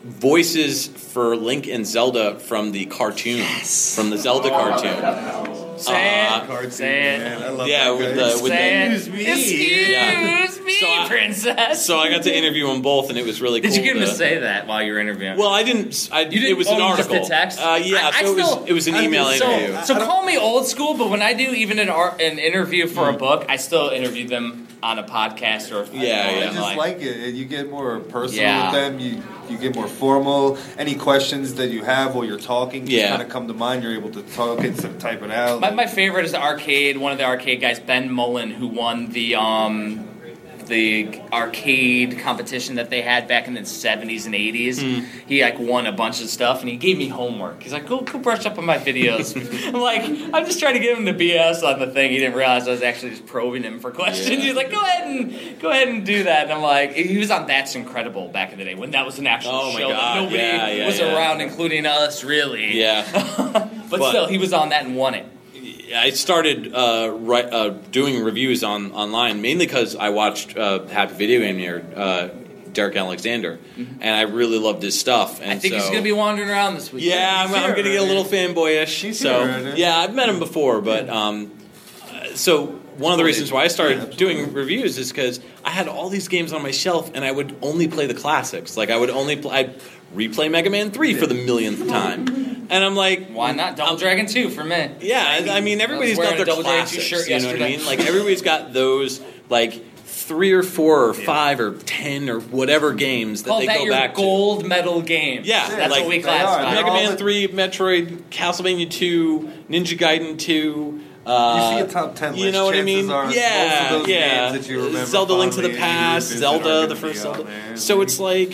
voices for Link and Zelda from the cartoon, from the Zelda cartoon. Say Uh. Cartoon, Say it. man. I love Yeah, that with the- with Say it. Excuse me. Excuse Yeah. me, So I- princess. So I got to interview them both, and it was really Did cool. you get him to to- say that while you were interviewing? Well, I didn't. I, You didn't- it was oh, an you just article. text? Uh, yeah, I- I so it, was, it was an I email mean, so, interview. so call me old school, but when I do even an art, an interview for Hmm. a book, I still interview them on a podcast or Yeah, I yeah. just like, it. You get more personal Yeah. with them. You you get more formal. Any questions that you have while you're talking, just Yeah. kind of come to mind. You're able to talk it instead of type it out. My, my favorite is the arcade. One of the arcade guys, Ben Mullen, who won the um, the arcade competition that they had back in the 70s and 80s. Hmm. He like won a bunch of stuff and he gave me homework. He's like, go, go brush up on my videos. I'm like, I'm just trying to give him the BS on the thing. He didn't realize I was actually just probing him for questions. Yeah. He's like, go ahead and go ahead and do that. And I'm like, he was on That's Incredible back in the day when that was an actual Oh show nobody yeah, yeah, was around, including us, really. Yeah. but, But- still, he was on that and won it. I started uh, right, uh, doing reviews on online mainly because I watched uh, Happy Video Game Nerd, uh, Derek Alexander, and I really loved his stuff. And Mm-hmm. I think so, he's going to be wandering around this week. Yeah, I'm, I'm going to get a little fanboyish. So here yeah, I've met him before, but um, so one of the reasons why I started doing reviews is because I had all these games on my shelf, and I would only play the classics. Like I would only play. I'd replay Mega Man Three for the millionth time, and I'm like, Why not Double Dragon 2 for me? yeah, I mean, everybody's wearing got their a Double Dragon 2 shirt you know what I mean? Like everybody's got those like three or four or five or ten or whatever games that Call they that go your back gold medal game. Yeah, that's like- what we They are. classify. They're to. Mega Man the- Three, Metroid, Castlevania Two, Ninja Gaiden Two. Uh, You see a top 10 You know what I mean? are yeah, most of those yeah. games that you remember Zelda: Link to the fondly and you Past, Zelda, the first Zelda. there. So it's like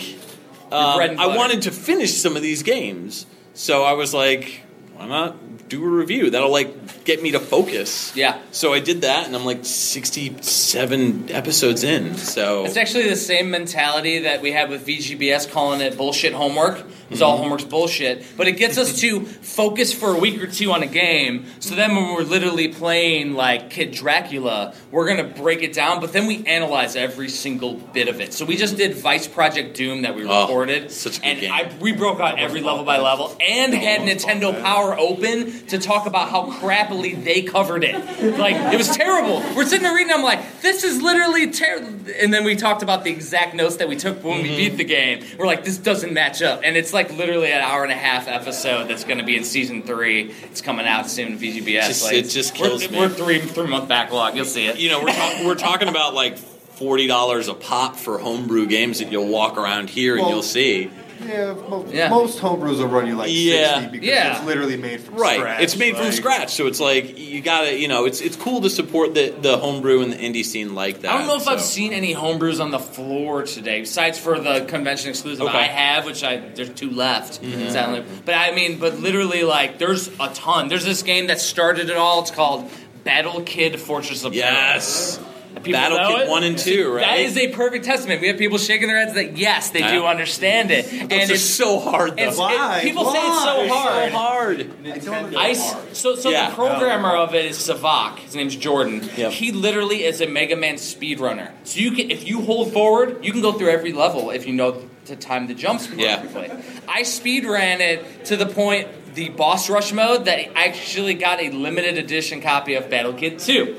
um, I wanted to finish some of these games, so I was like, why not do a review? That'll like get me to focus. Yeah. So I did that, and I'm like 67 episodes in. So It's actually the same mentality that we had with VGBS calling it bullshit homework. It's all mm-hmm. homework's bullshit. But it gets us to focus for a week or two on a game. So then when we're literally playing like Kid Dracula, we're going to break it down, but then we analyze every single bit of it. So we just did Vice Project Doom that we Oh, recorded. such a good and game. I, we broke out every level by level and had Nintendo Power open to talk about how crappily they covered it. Like, it was terrible. We're sitting there reading, I'm like, this is literally terrible. And then we talked about the exact notes that we took when we mm-hmm. beat the game. We're like, this doesn't match up. And it's like literally an hour and a half episode that's going to be in season three. It's coming out soon in VGBS. Just- like, it just we're, kills me. We're three, three month backlog. You'll see it. you know, we're, talk- we're talking about like forty dollars a pop for homebrew games that you'll walk around here and Well, you'll see. Yeah, most, Yeah. most homebrews will run you like Yeah. 60 because Yeah. it's literally made from Right, scratch. it's made from scratch, so it's like you gotta, you know, it's it's cool to support the the homebrew and the indie scene like that. I don't know if I've seen any homebrews on the floor today, besides for the convention exclusive Okay. I have, which I there's two left. Mm-hmm. sadly. But I mean, but literally, like, there's a ton. There's this game that started it all. It's called Battle Kid Fortress of Yes, Peril. People Battle know Kid it? one and two, right? That is a perfect testament. We have people shaking their heads that yes, they do understand it, and Those are it's so hard though. it's- it- Why? people say it's so Why? hard. so hard. I s so so Yeah. the programmer of it is Sivak. His name's Jordan. Yep. He literally is a Mega Man speedrunner. So you can if you hold forward, you can go through every level if you know to time the jumps Yeah. perfectly. I speedran it to the point the boss rush mode that I actually got a limited edition copy of Battle Kid 2.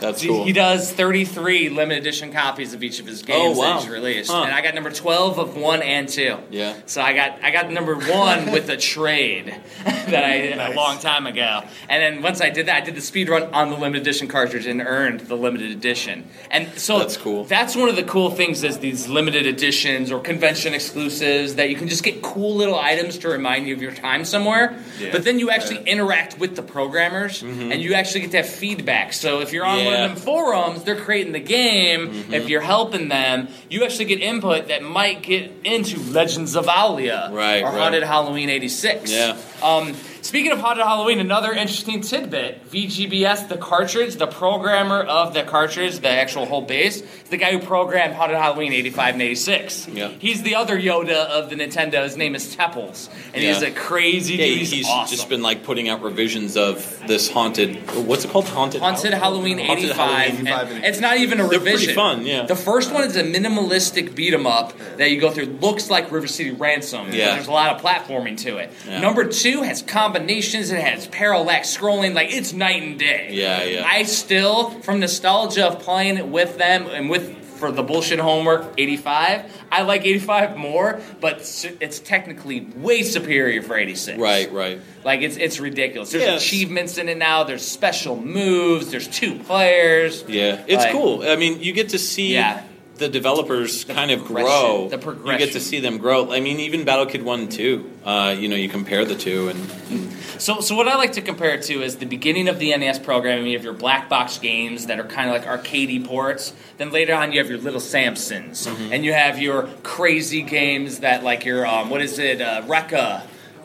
That's He- cool. He does 33 limited edition copies of each of his games Oh, wow. that he's released. Huh. And I got number 12 of 1 and 2. Yeah. So I got I got number 1 with a trade that I did a long time ago. And then once I did that, I did the speed run on the limited edition cartridge and earned the limited edition. And so That's cool. That's one of the cool things is these limited editions or convention exclusives that you can just get cool little items to remind you of your time somewhere. Yeah. But then you actually interact with the programmers and you actually get that feedback. So if you're on one Mm-hmm. Yeah. them forums, they're creating the game. If you're helping them, you actually get input that might get into Legends of Owlia Right, or right. Haunted Halloween 86. Yeah. Um, speaking of Haunted Halloween, another interesting tidbit VGBS, the cartridge, the programmer of the cartridge, the actual whole base, is the guy who programmed Haunted Halloween 85 and 86. Yeah. He's the other Yoda of the Nintendo. His name is Tepples. And he's a crazy Yeah, dude. He's, he's awesome. just been like putting out revisions of this haunted. What's it called? Haunted. Haunted Halloween Haunted 85. Halloween. and 85 and it's not even a They're revision. pretty fun, yeah. The first one is a minimalistic beat 'em up that you go through. Looks like River City Ransom. Yeah. There's a lot of platforming to it. Yeah. Number two has combinations. It has parallax scrolling. Like it's night and day. Yeah, yeah. I still, from nostalgia of playing it with them and with for the bullshit homework 85 i like 85 more but it's technically way superior for 86 Right, right. like it's it's ridiculous. There's Yes. achievements in it now. There's special moves. There's two players. Yeah, it's Like- cool. I mean, you get to see Yeah. The developers The kind of grow. the progression. You get to see them grow. I mean, even Battle Kid One, and Two. Uh, you know, you compare the two, and So, so what I like to compare it to is the beginning of the NES programming. You have your black box games that are kind of like arcadey ports. Then later on, you have your little Samsons, Mm-hmm. and you have your crazy games that like your um, what is it, uh, Recca.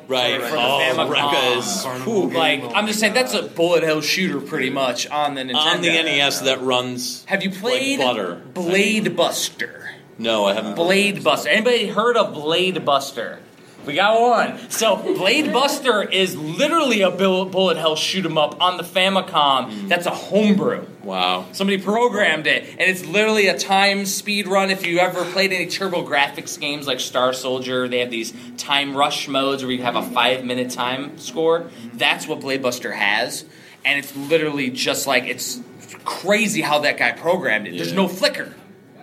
Right. For the oh, Famicom. Recca Like I'm just saying, that's a bullet hell shooter pretty much on the Nintendo. on the NES that runs. Have you played like butter. Blade Buster? No, I haven't. Blade Buster. Anybody heard of Blade Buster? We got one. So Blade Buster is literally a bullet hell shoot 'em up on the Famicom. That's a homebrew. Wow. Somebody programmed it, and it's literally a time speed run. If you ever played any TurboGrafx games like Star Soldier, they have these time rush modes where you have a five minute time score. That's what Blade Buster has, and it's literally just like it's crazy how that guy programmed it. There's no flicker.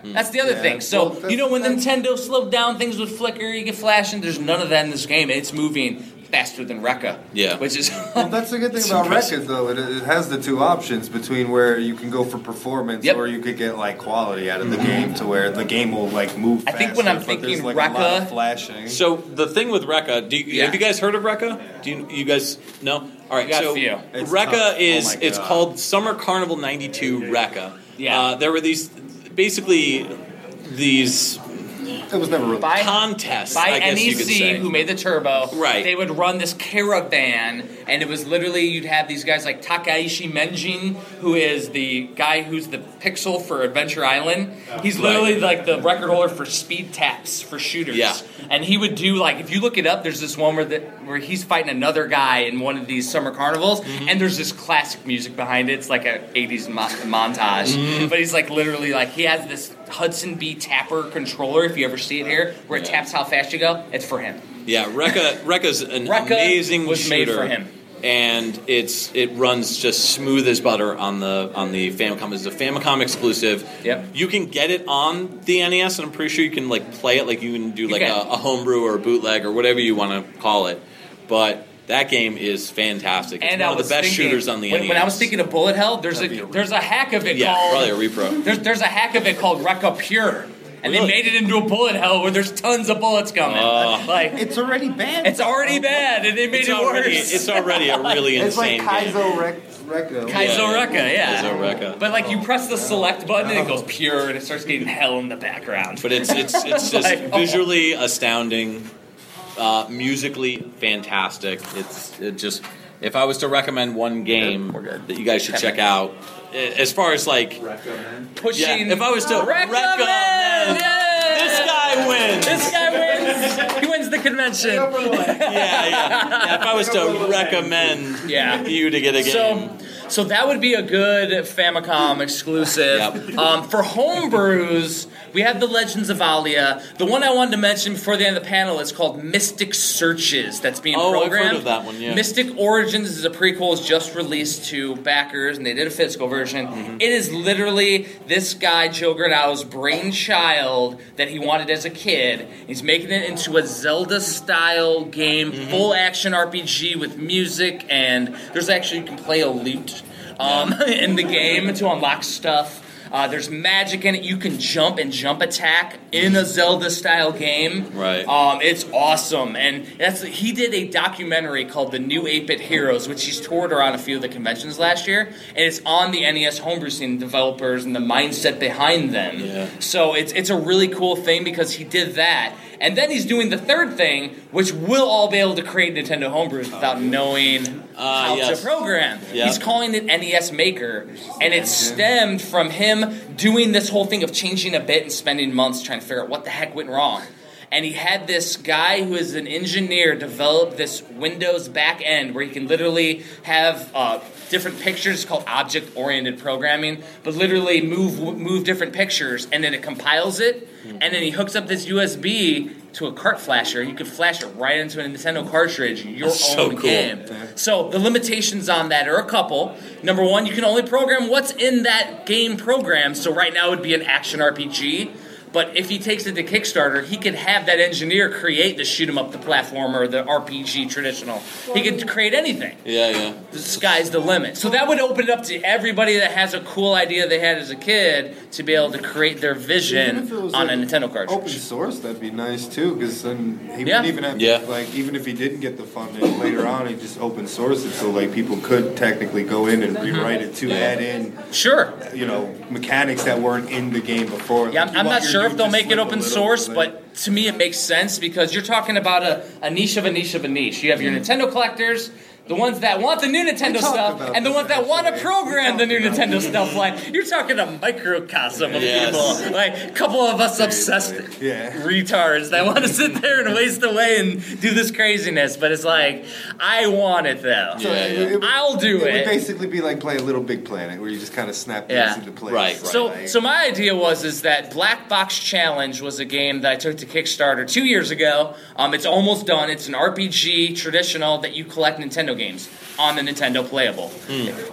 That's the other Yeah. thing. So Well, you know when Nintendo slowed down things would flicker, you get flashing. There's none of that in this game. It's moving faster than Recca. Yeah. which is Well, that's the good thing about impressive. Recca, though. It, it has the two options between where you can go for performance Yep. or you could get like quality out of the game to where the game will like move. I think when I'm thinking like, a lot Recca- of flashing. So the thing with Recca, do you, Yeah. have you guys heard of Recca? Do you, you guys know? All right, We got a so few. Recca tough. Oh is my it's called Summer Carnival '92 Recca. Yeah. uh, there were these basically these it was never really. by contests. by I guess you could NEC, say. who made the turbo, Right. They would run this caravan, and it was literally you'd have these guys like Takahashi Meijin, who is the guy who's the pixel for Adventure Island. He's literally like the record holder for speed taps for shooters. Yeah. and he would do like if you look it up, there's this one where the, where he's fighting another guy in one of these summer carnivals, Mm-hmm. and there's this classic music behind it. It's like a 80s mo- montage, Mm-hmm. but he's like literally like he has this Hudson B Tapper controller. If you ever see it here, where it Yeah. taps how fast you go, it's for him. Yeah, Recca Recca's an Recca amazing was made for him. And it's it runs just smooth as butter on the on the Famicom. It's a Famicom exclusive. Yep. You can get it on the NES, and I'm pretty sure you can like play it like you can do like can. a, a homebrew or a bootleg or whatever you want to call it. But that game is fantastic. It's And one I of the best thinking, shooters on the when, NES. when I was thinking of Bullet Hell, there's a, there's a hack of it yeah, called probably a repro. there's there's a hack of it called Recca Pure, and they made it into a bullet hell where there's tons of bullets coming. Oh. like It's already bad. it's already bad, and they made It's it already worse. it's already a really It's like insane game. Kaizo Rek- Recca. Kaizo Yeah. Recca, yeah. Kaizo Recca. But like you press the select button and it goes pure and it starts getting hell in the background. But it's it's it's just Like, oh. visually astounding, uh, musically fantastic. It's it just if I was to recommend one game We're good. that you guys should check out, as far as like pushing. Yeah, if I was to recommend, recommend- Yay! this guy wins. This guy wins. he wins the convention. yeah, yeah, yeah. If I was to recommend Yeah. you to get a game, So, so that would be a good Famicom exclusive. Yep. Um, for homebrews, we have the Legends of Owlia. The one I wanted to mention before the end of the panel is called Mystic Searches. That's being Oh, I've heard programmed. of that one, yeah. Mystic Origins is a prequel. It's just released to backers, and they did a physical version. Mm-hmm. It is literally this guy Joe Granato's brainchild that he wanted as a kid. He's making it into a Zelda-style game, Mm-hmm. full action RPG with music, and there's actually you can play a lute um, in the game to unlock stuff. Uh, there's magic in it. You can jump and jump attack in a Zelda style game. Right. Um, it's awesome, and that's he did a documentary called "The New 8-Bit Heroes," which he's toured around a few of the conventions last year, and it's on the NES homebrew scene developers and the mindset behind them. Yeah. So it's it's a really cool thing because he did that, and then he's doing the third thing, which we'll all be able to create Nintendo homebrews without knowing Uh, how yes. to program. Yeah. He's calling it NES Maker, and it stemmed from him doing this whole thing of changing a bit and spending months trying to figure out what the heck went wrong. And he had this guy who is an engineer develop this Windows back end where he can literally have uh, different pictures it's called object oriented programming, but literally move move different pictures, and then it compiles it, and then he hooks up this USB to a cart flasher. You can flash it right into a Nintendo cartridge, your That's so own cool. game. So the limitations on that are a couple. Number one, you can only program what's in that game program. So right now it would be an action RPG. But if he takes it to Kickstarter, he could have that engineer create the shoot 'em up, the platformer, the RPG traditional. He could create anything. Yeah, yeah. The sky's the limit. So that would open it up to everybody that has a cool idea they had as a kid to be able to create their vision if it on a like Nintendo Open cartridge. source, that'd be nice too, because then he Yeah. wouldn't even have Yeah. to, like, even if he didn't get the funding later on, he just open source it so like people could technically go in and rewrite it to Yeah. add in, Sure. you know, mechanics that weren't in the game before. Yeah, Like, I'm, you I'm want not your sure if they'll make it open source, but to me it makes sense because you're talking about a, a niche of a niche of a niche. You have your mm-hmm. Nintendo collectors, the ones that want the new Nintendo stuff, and the ones that want to program the new Nintendo stuff. Like you're talking a microcosm of Yes. people, like a couple of us obsessed Yeah. retards that want to sit there and waste away and do this craziness. But it's like I want it though. So Yeah, yeah. it would- I'll do It it. would basically be like playing Little Big Planet, where you just kind of snap things Yeah. into place. Right, right. So, Like- so my idea was is that Black Box Challenge was a game that I took to Kickstarter two years ago. Um, it's almost done. It's an RPG traditional that you collect Nintendo games on the Nintendo Playable.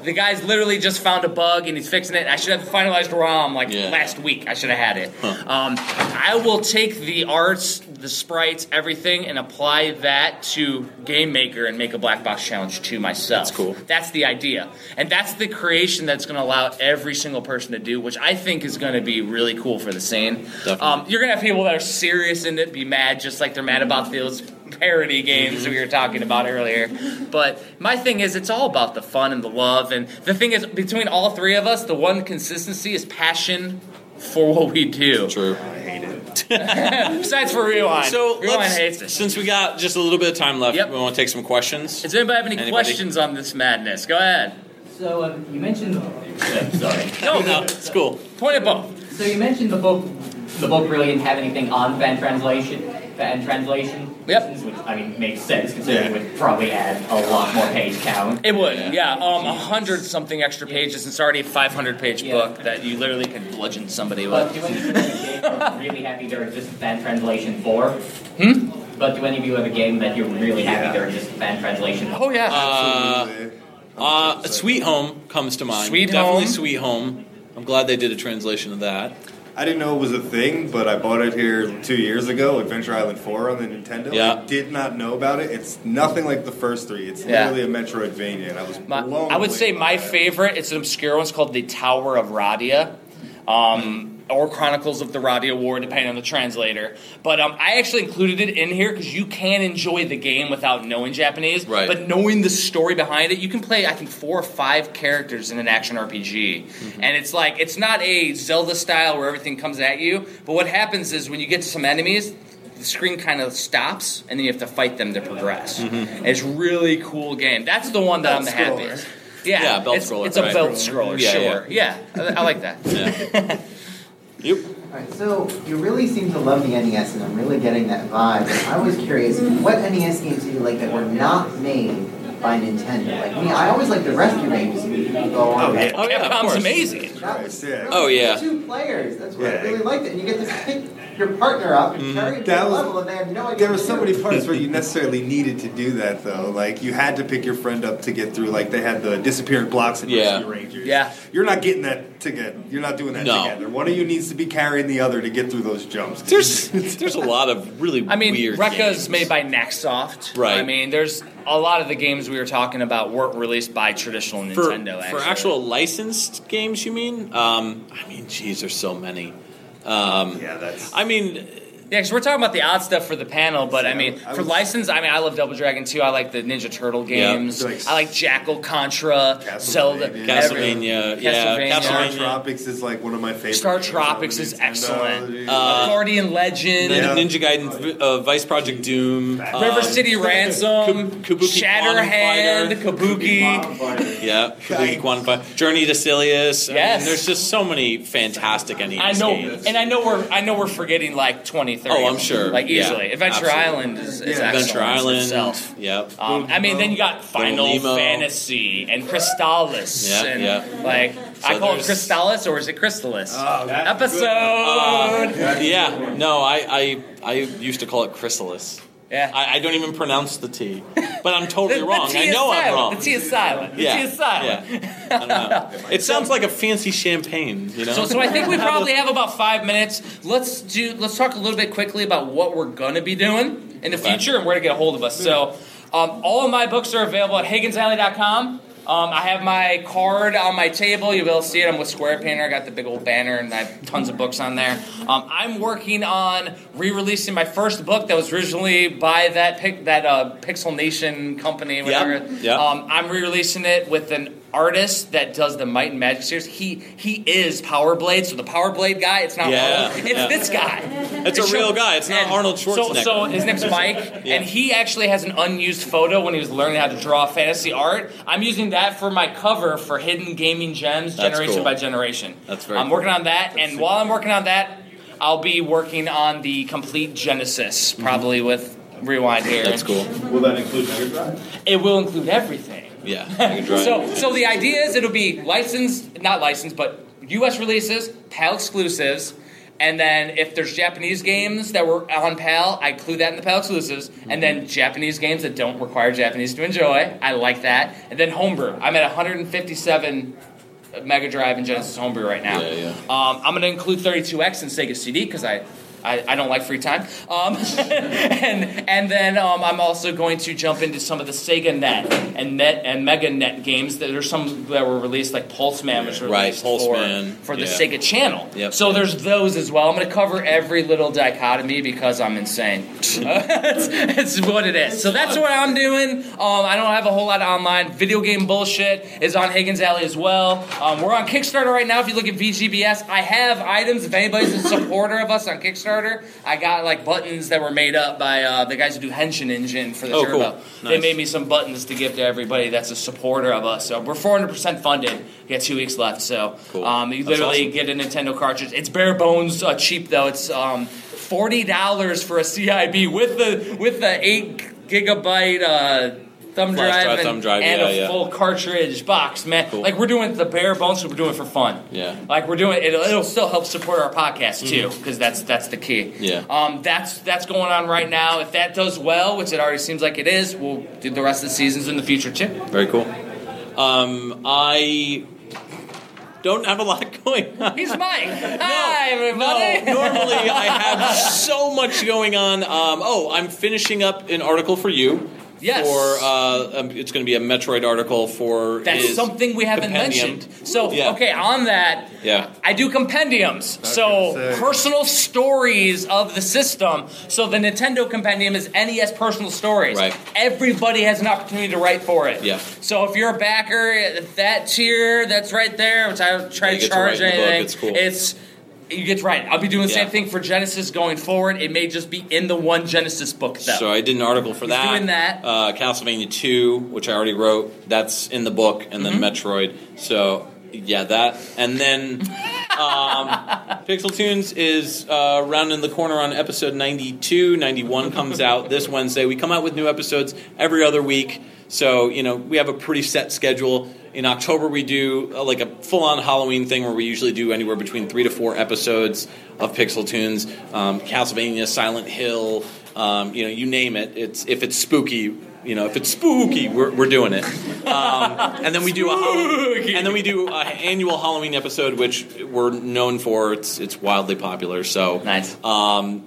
The guy's literally just found a bug and he's fixing it. I should have finalized ROM like Yeah. last week. I should have had it. Um, I will take the arts, the sprites, everything, and apply that to Game Maker and make a Black Box Challenge to myself. That's cool. That's the idea. And that's the creation that's going to allow every single person to do, which I think is going to be really cool for the scene. Um, you're going to have people that are serious in it be mad, just like they're mad about those parody games we were talking about earlier. But my thing is, it's all about the fun and the love. And the thing is, between all three of us, the one consistency is passion for what we do. True. I hate it. Besides for Rewind. So Rewind hates it. since we got just a little bit of time left, Yep. we want to take some questions. Does anybody have any Anybody? questions on this madness? Go ahead. So um, you mentioned. sorry. No, No, it's cool. point at both. So you mentioned the book. The book really didn't have anything on fan translation. Fan translation. Yep. Which I mean makes sense considering Yeah. it would probably add a lot more page count. It would, Yeah. yeah. Um, a hundred something extra pages. It's already a 500 page Yeah. book that you literally could bludgeon somebody But with. do any of you have a game you're really happy there exists a fan translation for? Hmm? But do any of you have a game that you're really happy Yeah. there exists a fan translation for? Oh yeah. Uh, Absolutely. uh, Sweet Home comes to mind. Sweet Definitely Home. Sweet Home. I'm glad they did a translation of that. I didn't know it was a thing, but I bought it here two years ago, Adventure Island 4 on the Nintendo. Yeah. I did not know about it. It's nothing like the first three. It's Yeah. literally a Metroidvania, and I was My- blown I would say my it. favorite. It's an obscure one. It's called the Tower of Radia. Um, or Chronicles of the Radia War, depending on the translator. But um, I actually included it in here because you can enjoy the game without knowing Japanese. Right. But knowing the story behind it, you can play, I think, four or five characters in an action RPG. And it's like, it's not a Zelda style where everything comes at you. But what happens is when you get to some enemies, the screen kind of stops, and then you have to fight them to progress. And it's really cool game. That's the one that I'm the happiest. Yeah, Yeah, belt it's, scroller, It's a belt scroller, Yeah, sure. Yeah, I, I like that. Yep. Alright, so you really seem to love the NES, and I'm really getting that vibe. I was curious, what NES games do you like that were not made by Nintendo? Like me, I always like the rescue games. Go on. Oh, yeah. Oh yeah, Capcom's amazing. That was, Christ, yeah. Oh, yeah. Two players. That's what I really liked it, and you get to pick your partner up and mm-hmm. carry it to That the was- level, and they have no idea. There were so do. many parts where you necessarily needed to do that, though. Like you had to pick your friend up to get through. Like they had the disappearing blocks in Yeah. Rescue Rangers. Yeah. you're not getting that together. You're not doing that No. together. One of you needs to be carrying the other to get through those jumps. There's there's a lot of really I mean, weird Recca's games. made by Naxsoft. Right. I mean, there's a lot of the games we were talking about weren't released by traditional for, Nintendo. for actual licensed games. You mean? Um, I mean, geez, there's so many. Um, yeah, that's. I mean, Yeah, because we're talking about the odd stuff for the panel, but I mean, I for was- license, I mean, I love Double Dragon 2. I like the Ninja Turtle Yeah. games. Like- I like Jackal, Contra, Castlevania. Zelda, Castlevania, Castlevania, yeah, Castlevania. Star Tropics is like one of my favorite. Star Tropics is excellent. Uh, Guardian Legend, Yeah. Ninja Gaiden, uh, Vice Project Doom, River um, City Ransom, Kabuki Shatterhand, Kabuki. Yeah, Kabuki Quantum Fight, Journey to Silius. I Yes. mean, there's just so many fantastic NES I know, games. and I know we're I know we're forgetting like 20, 30. Oh, I'm sure. Like Yeah, easily. Adventure absolutely. Island is, is Yeah. Adventure Island. itself. Yep. Um, I mean, then you got Final Fantasy and Crystalis. Yeah, and yeah. Like, I call it there's- Crystalis or is it Crystalis? Oh, that's Episode! Uh, yeah. No, I, I I used to call it Chrysalis. Yeah. I, I don't even pronounce the T, but I'm totally The- the wrong. I know I'm wrong. The T is silent. The yeah, T is silent. yeah. I don't know. It sounds like a fancy champagne, you know. So, so I think we probably have about five minutes. Let's do. Let's talk a little bit quickly about what we're gonna be doing in the future and where to get a hold of us. So, um, all of my books are available at HigginsAlley.com. Um, I have my card on my table. You'll be able to see it. I'm with Square Painter. I got the big old banner, and I have tons of books on there. Um, I'm working on re-releasing my first book that was originally by that pic, that uh, Pixel Nation company. Whatever. yeah. Um, I'm re-releasing it with an artist that does the Might and Magic series. He he is Power Blade, so the Power Blade guy. It's not Yeah, Arnold. It's yeah. this guy. It's a real guy. It's not And Arnold Schwarzenegger. so his name's Mike, Yeah. and he actually has an unused photo when he was learning how to draw fantasy art. I'm using that for my cover for Hidden Gaming Gems, That's generation cool. by generation. That's very I'm cool. working on that, and while I'm working on that, I'll be working on the complete Genesis, probably with Rewind here. That's cool. Will that include Mega Drive? It will include everything. Yeah, Mega Drive. So, so the idea is it'll be licensed, not licensed, but U.S. releases, PAL exclusives, and then if there's Japanese games that were on PAL, I include that in the PAL exclusives, and then Japanese games that don't require Japanese to enjoy, I like that, and then homebrew. I'm at 157 Mega Drive and Genesis homebrew right now. Yeah, yeah. Um, I'm going to include 32X and Sega CD because I, I, I don't like free time. Um, and and then um, I'm also going to jump into some of the Sega Net and Net and Mega Net games. That there's some that were released, like Pulseman was Right, released Pulseman, for, for the yeah. Sega Channel. Yep. So there's those as well. I'm going to cover every little dichotomy because I'm insane. it's, it's what it is. So that's what I'm doing. Um, I don't have a whole lot of online. Video game bullshit is on Higgins Alley as well. Um, we're on Kickstarter right now. If you look at VGBS, I have items. If anybody's a supporter of us on Kickstarter, I got like buttons that were made up by uh, the guys who do Henshin Engine for the Oh, Turbo. cool. They made me some buttons to give to everybody that's a supporter of us. So we're 400% funded. We got two weeks left. So Cool. um, you literally awesome. get a Nintendo cartridge. It's bare bones uh, cheap though. It's um, forty dollars for a CIB with the with the eight gigabyte uh, thumb Flash drive, drive, and, thumb drive, and yeah, a yeah. full cartridge box. Man, Cool. like we're doing the bare bones. We're doing it for fun. Yeah. Like we're doing it'll, it'll still help support our podcast too because that's that's the key. Mm-hmm. Yeah. Um, that's that's going on right now. If that does well, which it already seems like it is, we'll do the rest of the seasons in the future too. Very cool. Um, I don't have a lot going on. He's Mike. Hi everybody. No, normally I have so much going on. Um, oh, I'm finishing up an article for you. Yes. For uh, um, it's going to be a Metroid article for. That's his something we haven't compendium. mentioned. So, Yeah. okay, on that, Yeah. I do compendiums. So, personal stories of the system. So, the Nintendo compendium is NES personal stories. Right. Everybody has an opportunity to write for it. Yeah. So, if you're a backer, that tier that's right there, which I don't try You to get to write charge the book. anything, It's cool. it's you get write. I'll be doing the Yeah. same thing for Genesis going forward. It may just be in the one Genesis book, though. So I did an article for He's that. doing that. Uh, Castlevania 2, which I already wrote, that's in the book, and then Mm-hmm. Metroid. So yeah, that, and then um, Pixel Tunes is uh, rounding the corner on episode 92. 91 comes out this Wednesday. We come out with new episodes every other week. So you know we have a pretty set schedule. In October, we do uh, like a full-on Halloween thing where we usually do anywhere between three to four episodes of Pixel Tunes. Um, Castlevania, Silent Hill, um, you know, you name it. It's if it's spooky, you know, if it's spooky, we're, we're doing it. Um, and then we do a Hall- and then we do an annual Halloween episode, which we're known for. It's it's wildly popular. So Nice. Um,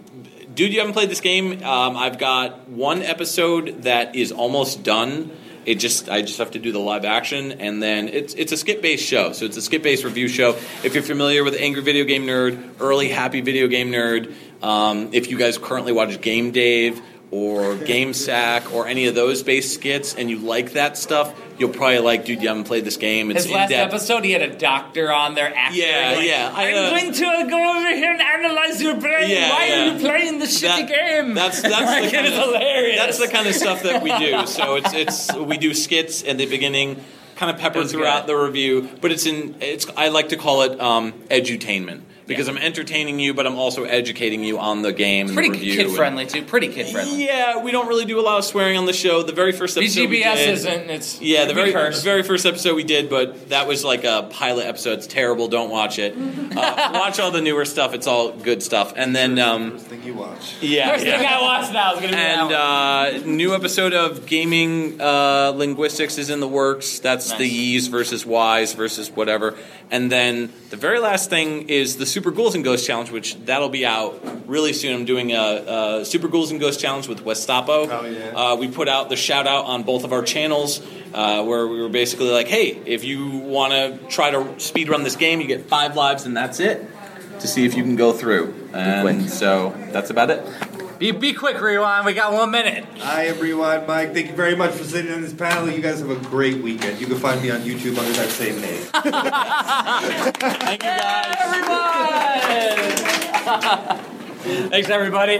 dude, you haven't played this game. Um, I've got one episode that is almost done. It just I just have to do the live action, and then it's it's a skip based show. So it's a skip based review show. If you're familiar with Angry Video Game Nerd, early Happy Video Game Nerd, um, if you guys currently watch Game Dave or Game Sack or any of those based skits, and you like that stuff, you'll probably like. Dude, you haven't played this game. It's His last in-depth. episode, he had a doctor on there acting. Yeah, like, yeah, I, I'm uh, going to uh, go over here and analyze your brain. Yeah, Why yeah. are you playing this shitty That- game? That's that's the kind of, hilarious. That's the kind of stuff that we do. So it's it's we do skits at the beginning, kind of peppered throughout good. the review. But it's in it's I like to call it um, edutainment because I'm entertaining you, but I'm also educating you on the game. and Pretty kid friendly too. Pretty kid friendly. Yeah, we don't really do a lot of swearing on the show. The very first episode we VGBS did- isn't. It's Yeah, the very curse. very first episode we did, but that was like a pilot episode. It's terrible. Don't watch it. Uh, watch all the newer stuff. It's all good stuff. And then, um, First thing you watch. yeah, First thing. I watch now is gonna be And that one. uh, new episode of gaming uh, linguistics is in the works. That's the Nice. Y's versus Y's versus whatever. And then the very last thing is the Super Ghouls and Ghosts challenge, which that'll be out really soon. I'm doing a, a Super Ghouls and Ghosts challenge with Westapo. Oh, yeah. Uh, we put out the shout out on both of our channels. Uh, where we were basically like, hey, if you want to try to speed run this game, you get five lives and that's it to see if you can go through. And so that's about it. Be, be quick, rewind. We got one minute. I am Rewind Mike. Thank you very much for sitting on this panel. You guys have a great weekend. You can find me on YouTube under that same name. Thank you guys. Everyone. Thanks, everybody.